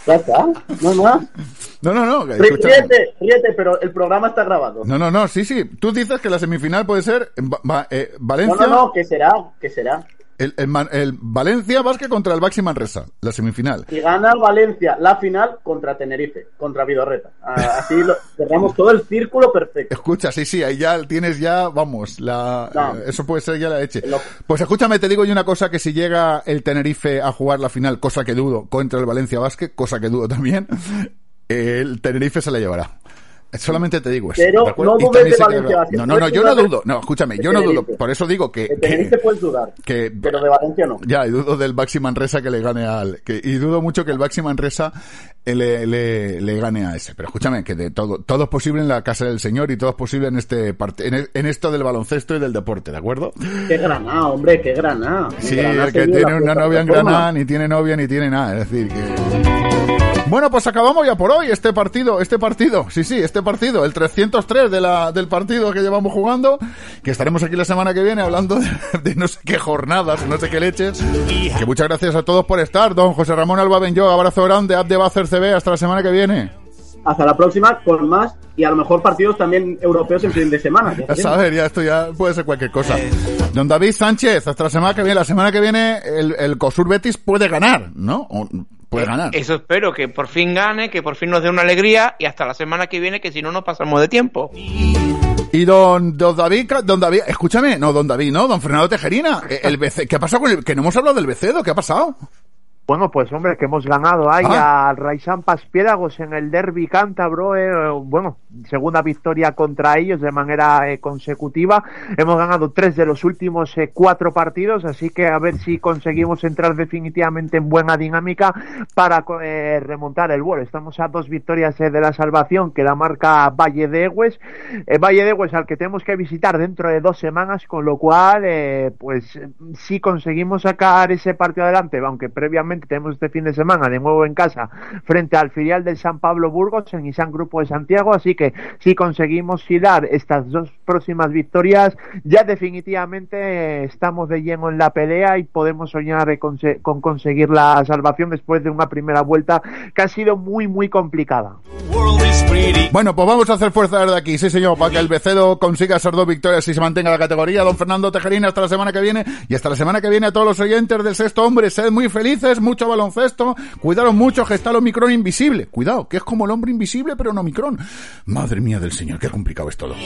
Ya está, no más. No, no, no. Ríete, ríete, pero el programa está grabado. No, no, no, sí, sí. Tú dices que la semifinal puede ser eh, Valencia. No, no, no, que será, que será. El, el, el Valencia Basque contra el Baxi Manresa, la semifinal. Y gana Valencia la final contra Tenerife, contra Vidorreta. Así lo, cerramos todo el círculo perfecto. Escucha, sí, sí, ahí ya tienes ya, vamos, la, no. eso puede ser ya la leche. Pues escúchame, te digo yo una cosa, que si llega el Tenerife a jugar la final, cosa que dudo, contra el Valencia Basque, cosa que dudo también, el Tenerife se la llevará. Solamente te digo eso. Pero no dudes de que- Valencia. No, no, no, yo no dudo. No, escúchame, yo no dudo. Por eso digo que. De puedes dudar, que- pero de Valencia no. Ya, y dudo del Baxi Manresa que le gane al. Que, y dudo mucho que el Baxi Manresa eh, le, le, le gane a ese. Pero escúchame, que de todo, todo es posible en la casa del Señor y todo es posible en este parte, en, en esto del baloncesto y del deporte, ¿de acuerdo? Qué granada, hombre, qué granada. En Sí, el que tiene una novia en. Granada, ni tiene novia, ni tiene nada. Es decir, que... Bueno, pues acabamos ya por hoy este partido, este partido, sí, sí, este partido, el 303 de la, del partido que llevamos jugando, que estaremos aquí la semana que viene hablando de, de no sé qué jornadas, no sé qué leches. Que muchas gracias a todos por estar, don José Ramón Alba Benyo, abrazo grande, App de Bacer CB, hasta la semana que viene. Hasta la próxima con más y a lo mejor partidos también europeos en fin de semana. ya saber, ya esto ya puede ser cualquier cosa. Don David Sánchez, hasta la semana que viene, la semana que viene el, el Cosur Betis puede ganar, ¿no? O- puede ganar. Eso espero, que por fin gane, que por fin nos dé una alegría y hasta la semana que viene, que si no nos pasamos de tiempo. Y don, don David, don David, escúchame, no, don David, no, don Fernando Tejerina, eh, el BC, ¿qué ha pasado con el, que no hemos hablado del Becedo? ¿Qué ha pasado? Bueno, pues hombre, que hemos ganado ahí Ah. al Raizán Paspiéragos en el derby cántabro. eh, bueno, segunda victoria contra ellos de manera eh, consecutiva. Hemos ganado tres de los últimos eh, cuatro partidos, así que a ver si conseguimos entrar definitivamente en buena dinámica para eh, remontar el vuelo. Estamos a dos victorias eh, de la salvación que la marca Valle de Egües. Eh, Valle de Egües al que tenemos que visitar dentro de dos semanas, con lo cual, eh, pues si conseguimos sacar ese partido adelante, aunque previamente tenemos este fin de semana de nuevo en casa frente al filial del San Pablo Burgos en Isan Grupo de Santiago, así que si conseguimos hilar estas dos próximas victorias, ya definitivamente estamos de lleno en la pelea y podemos soñar con conseguir la salvación después de una primera vuelta que ha sido muy muy complicada. Bueno, pues vamos a hacer fuerza desde aquí, sí señor, para que el Becedo consiga esas dos victorias y se mantenga la categoría. Don Fernando Tejerina, hasta la semana que viene. Y hasta la semana que viene a todos los oyentes del sexto hombre, sed muy felices, mucho baloncesto, cuidaros mucho, que está el Omicron invisible. Cuidado, que es como el hombre invisible, pero no Omicron. Madre mía del señor, qué complicado es todo.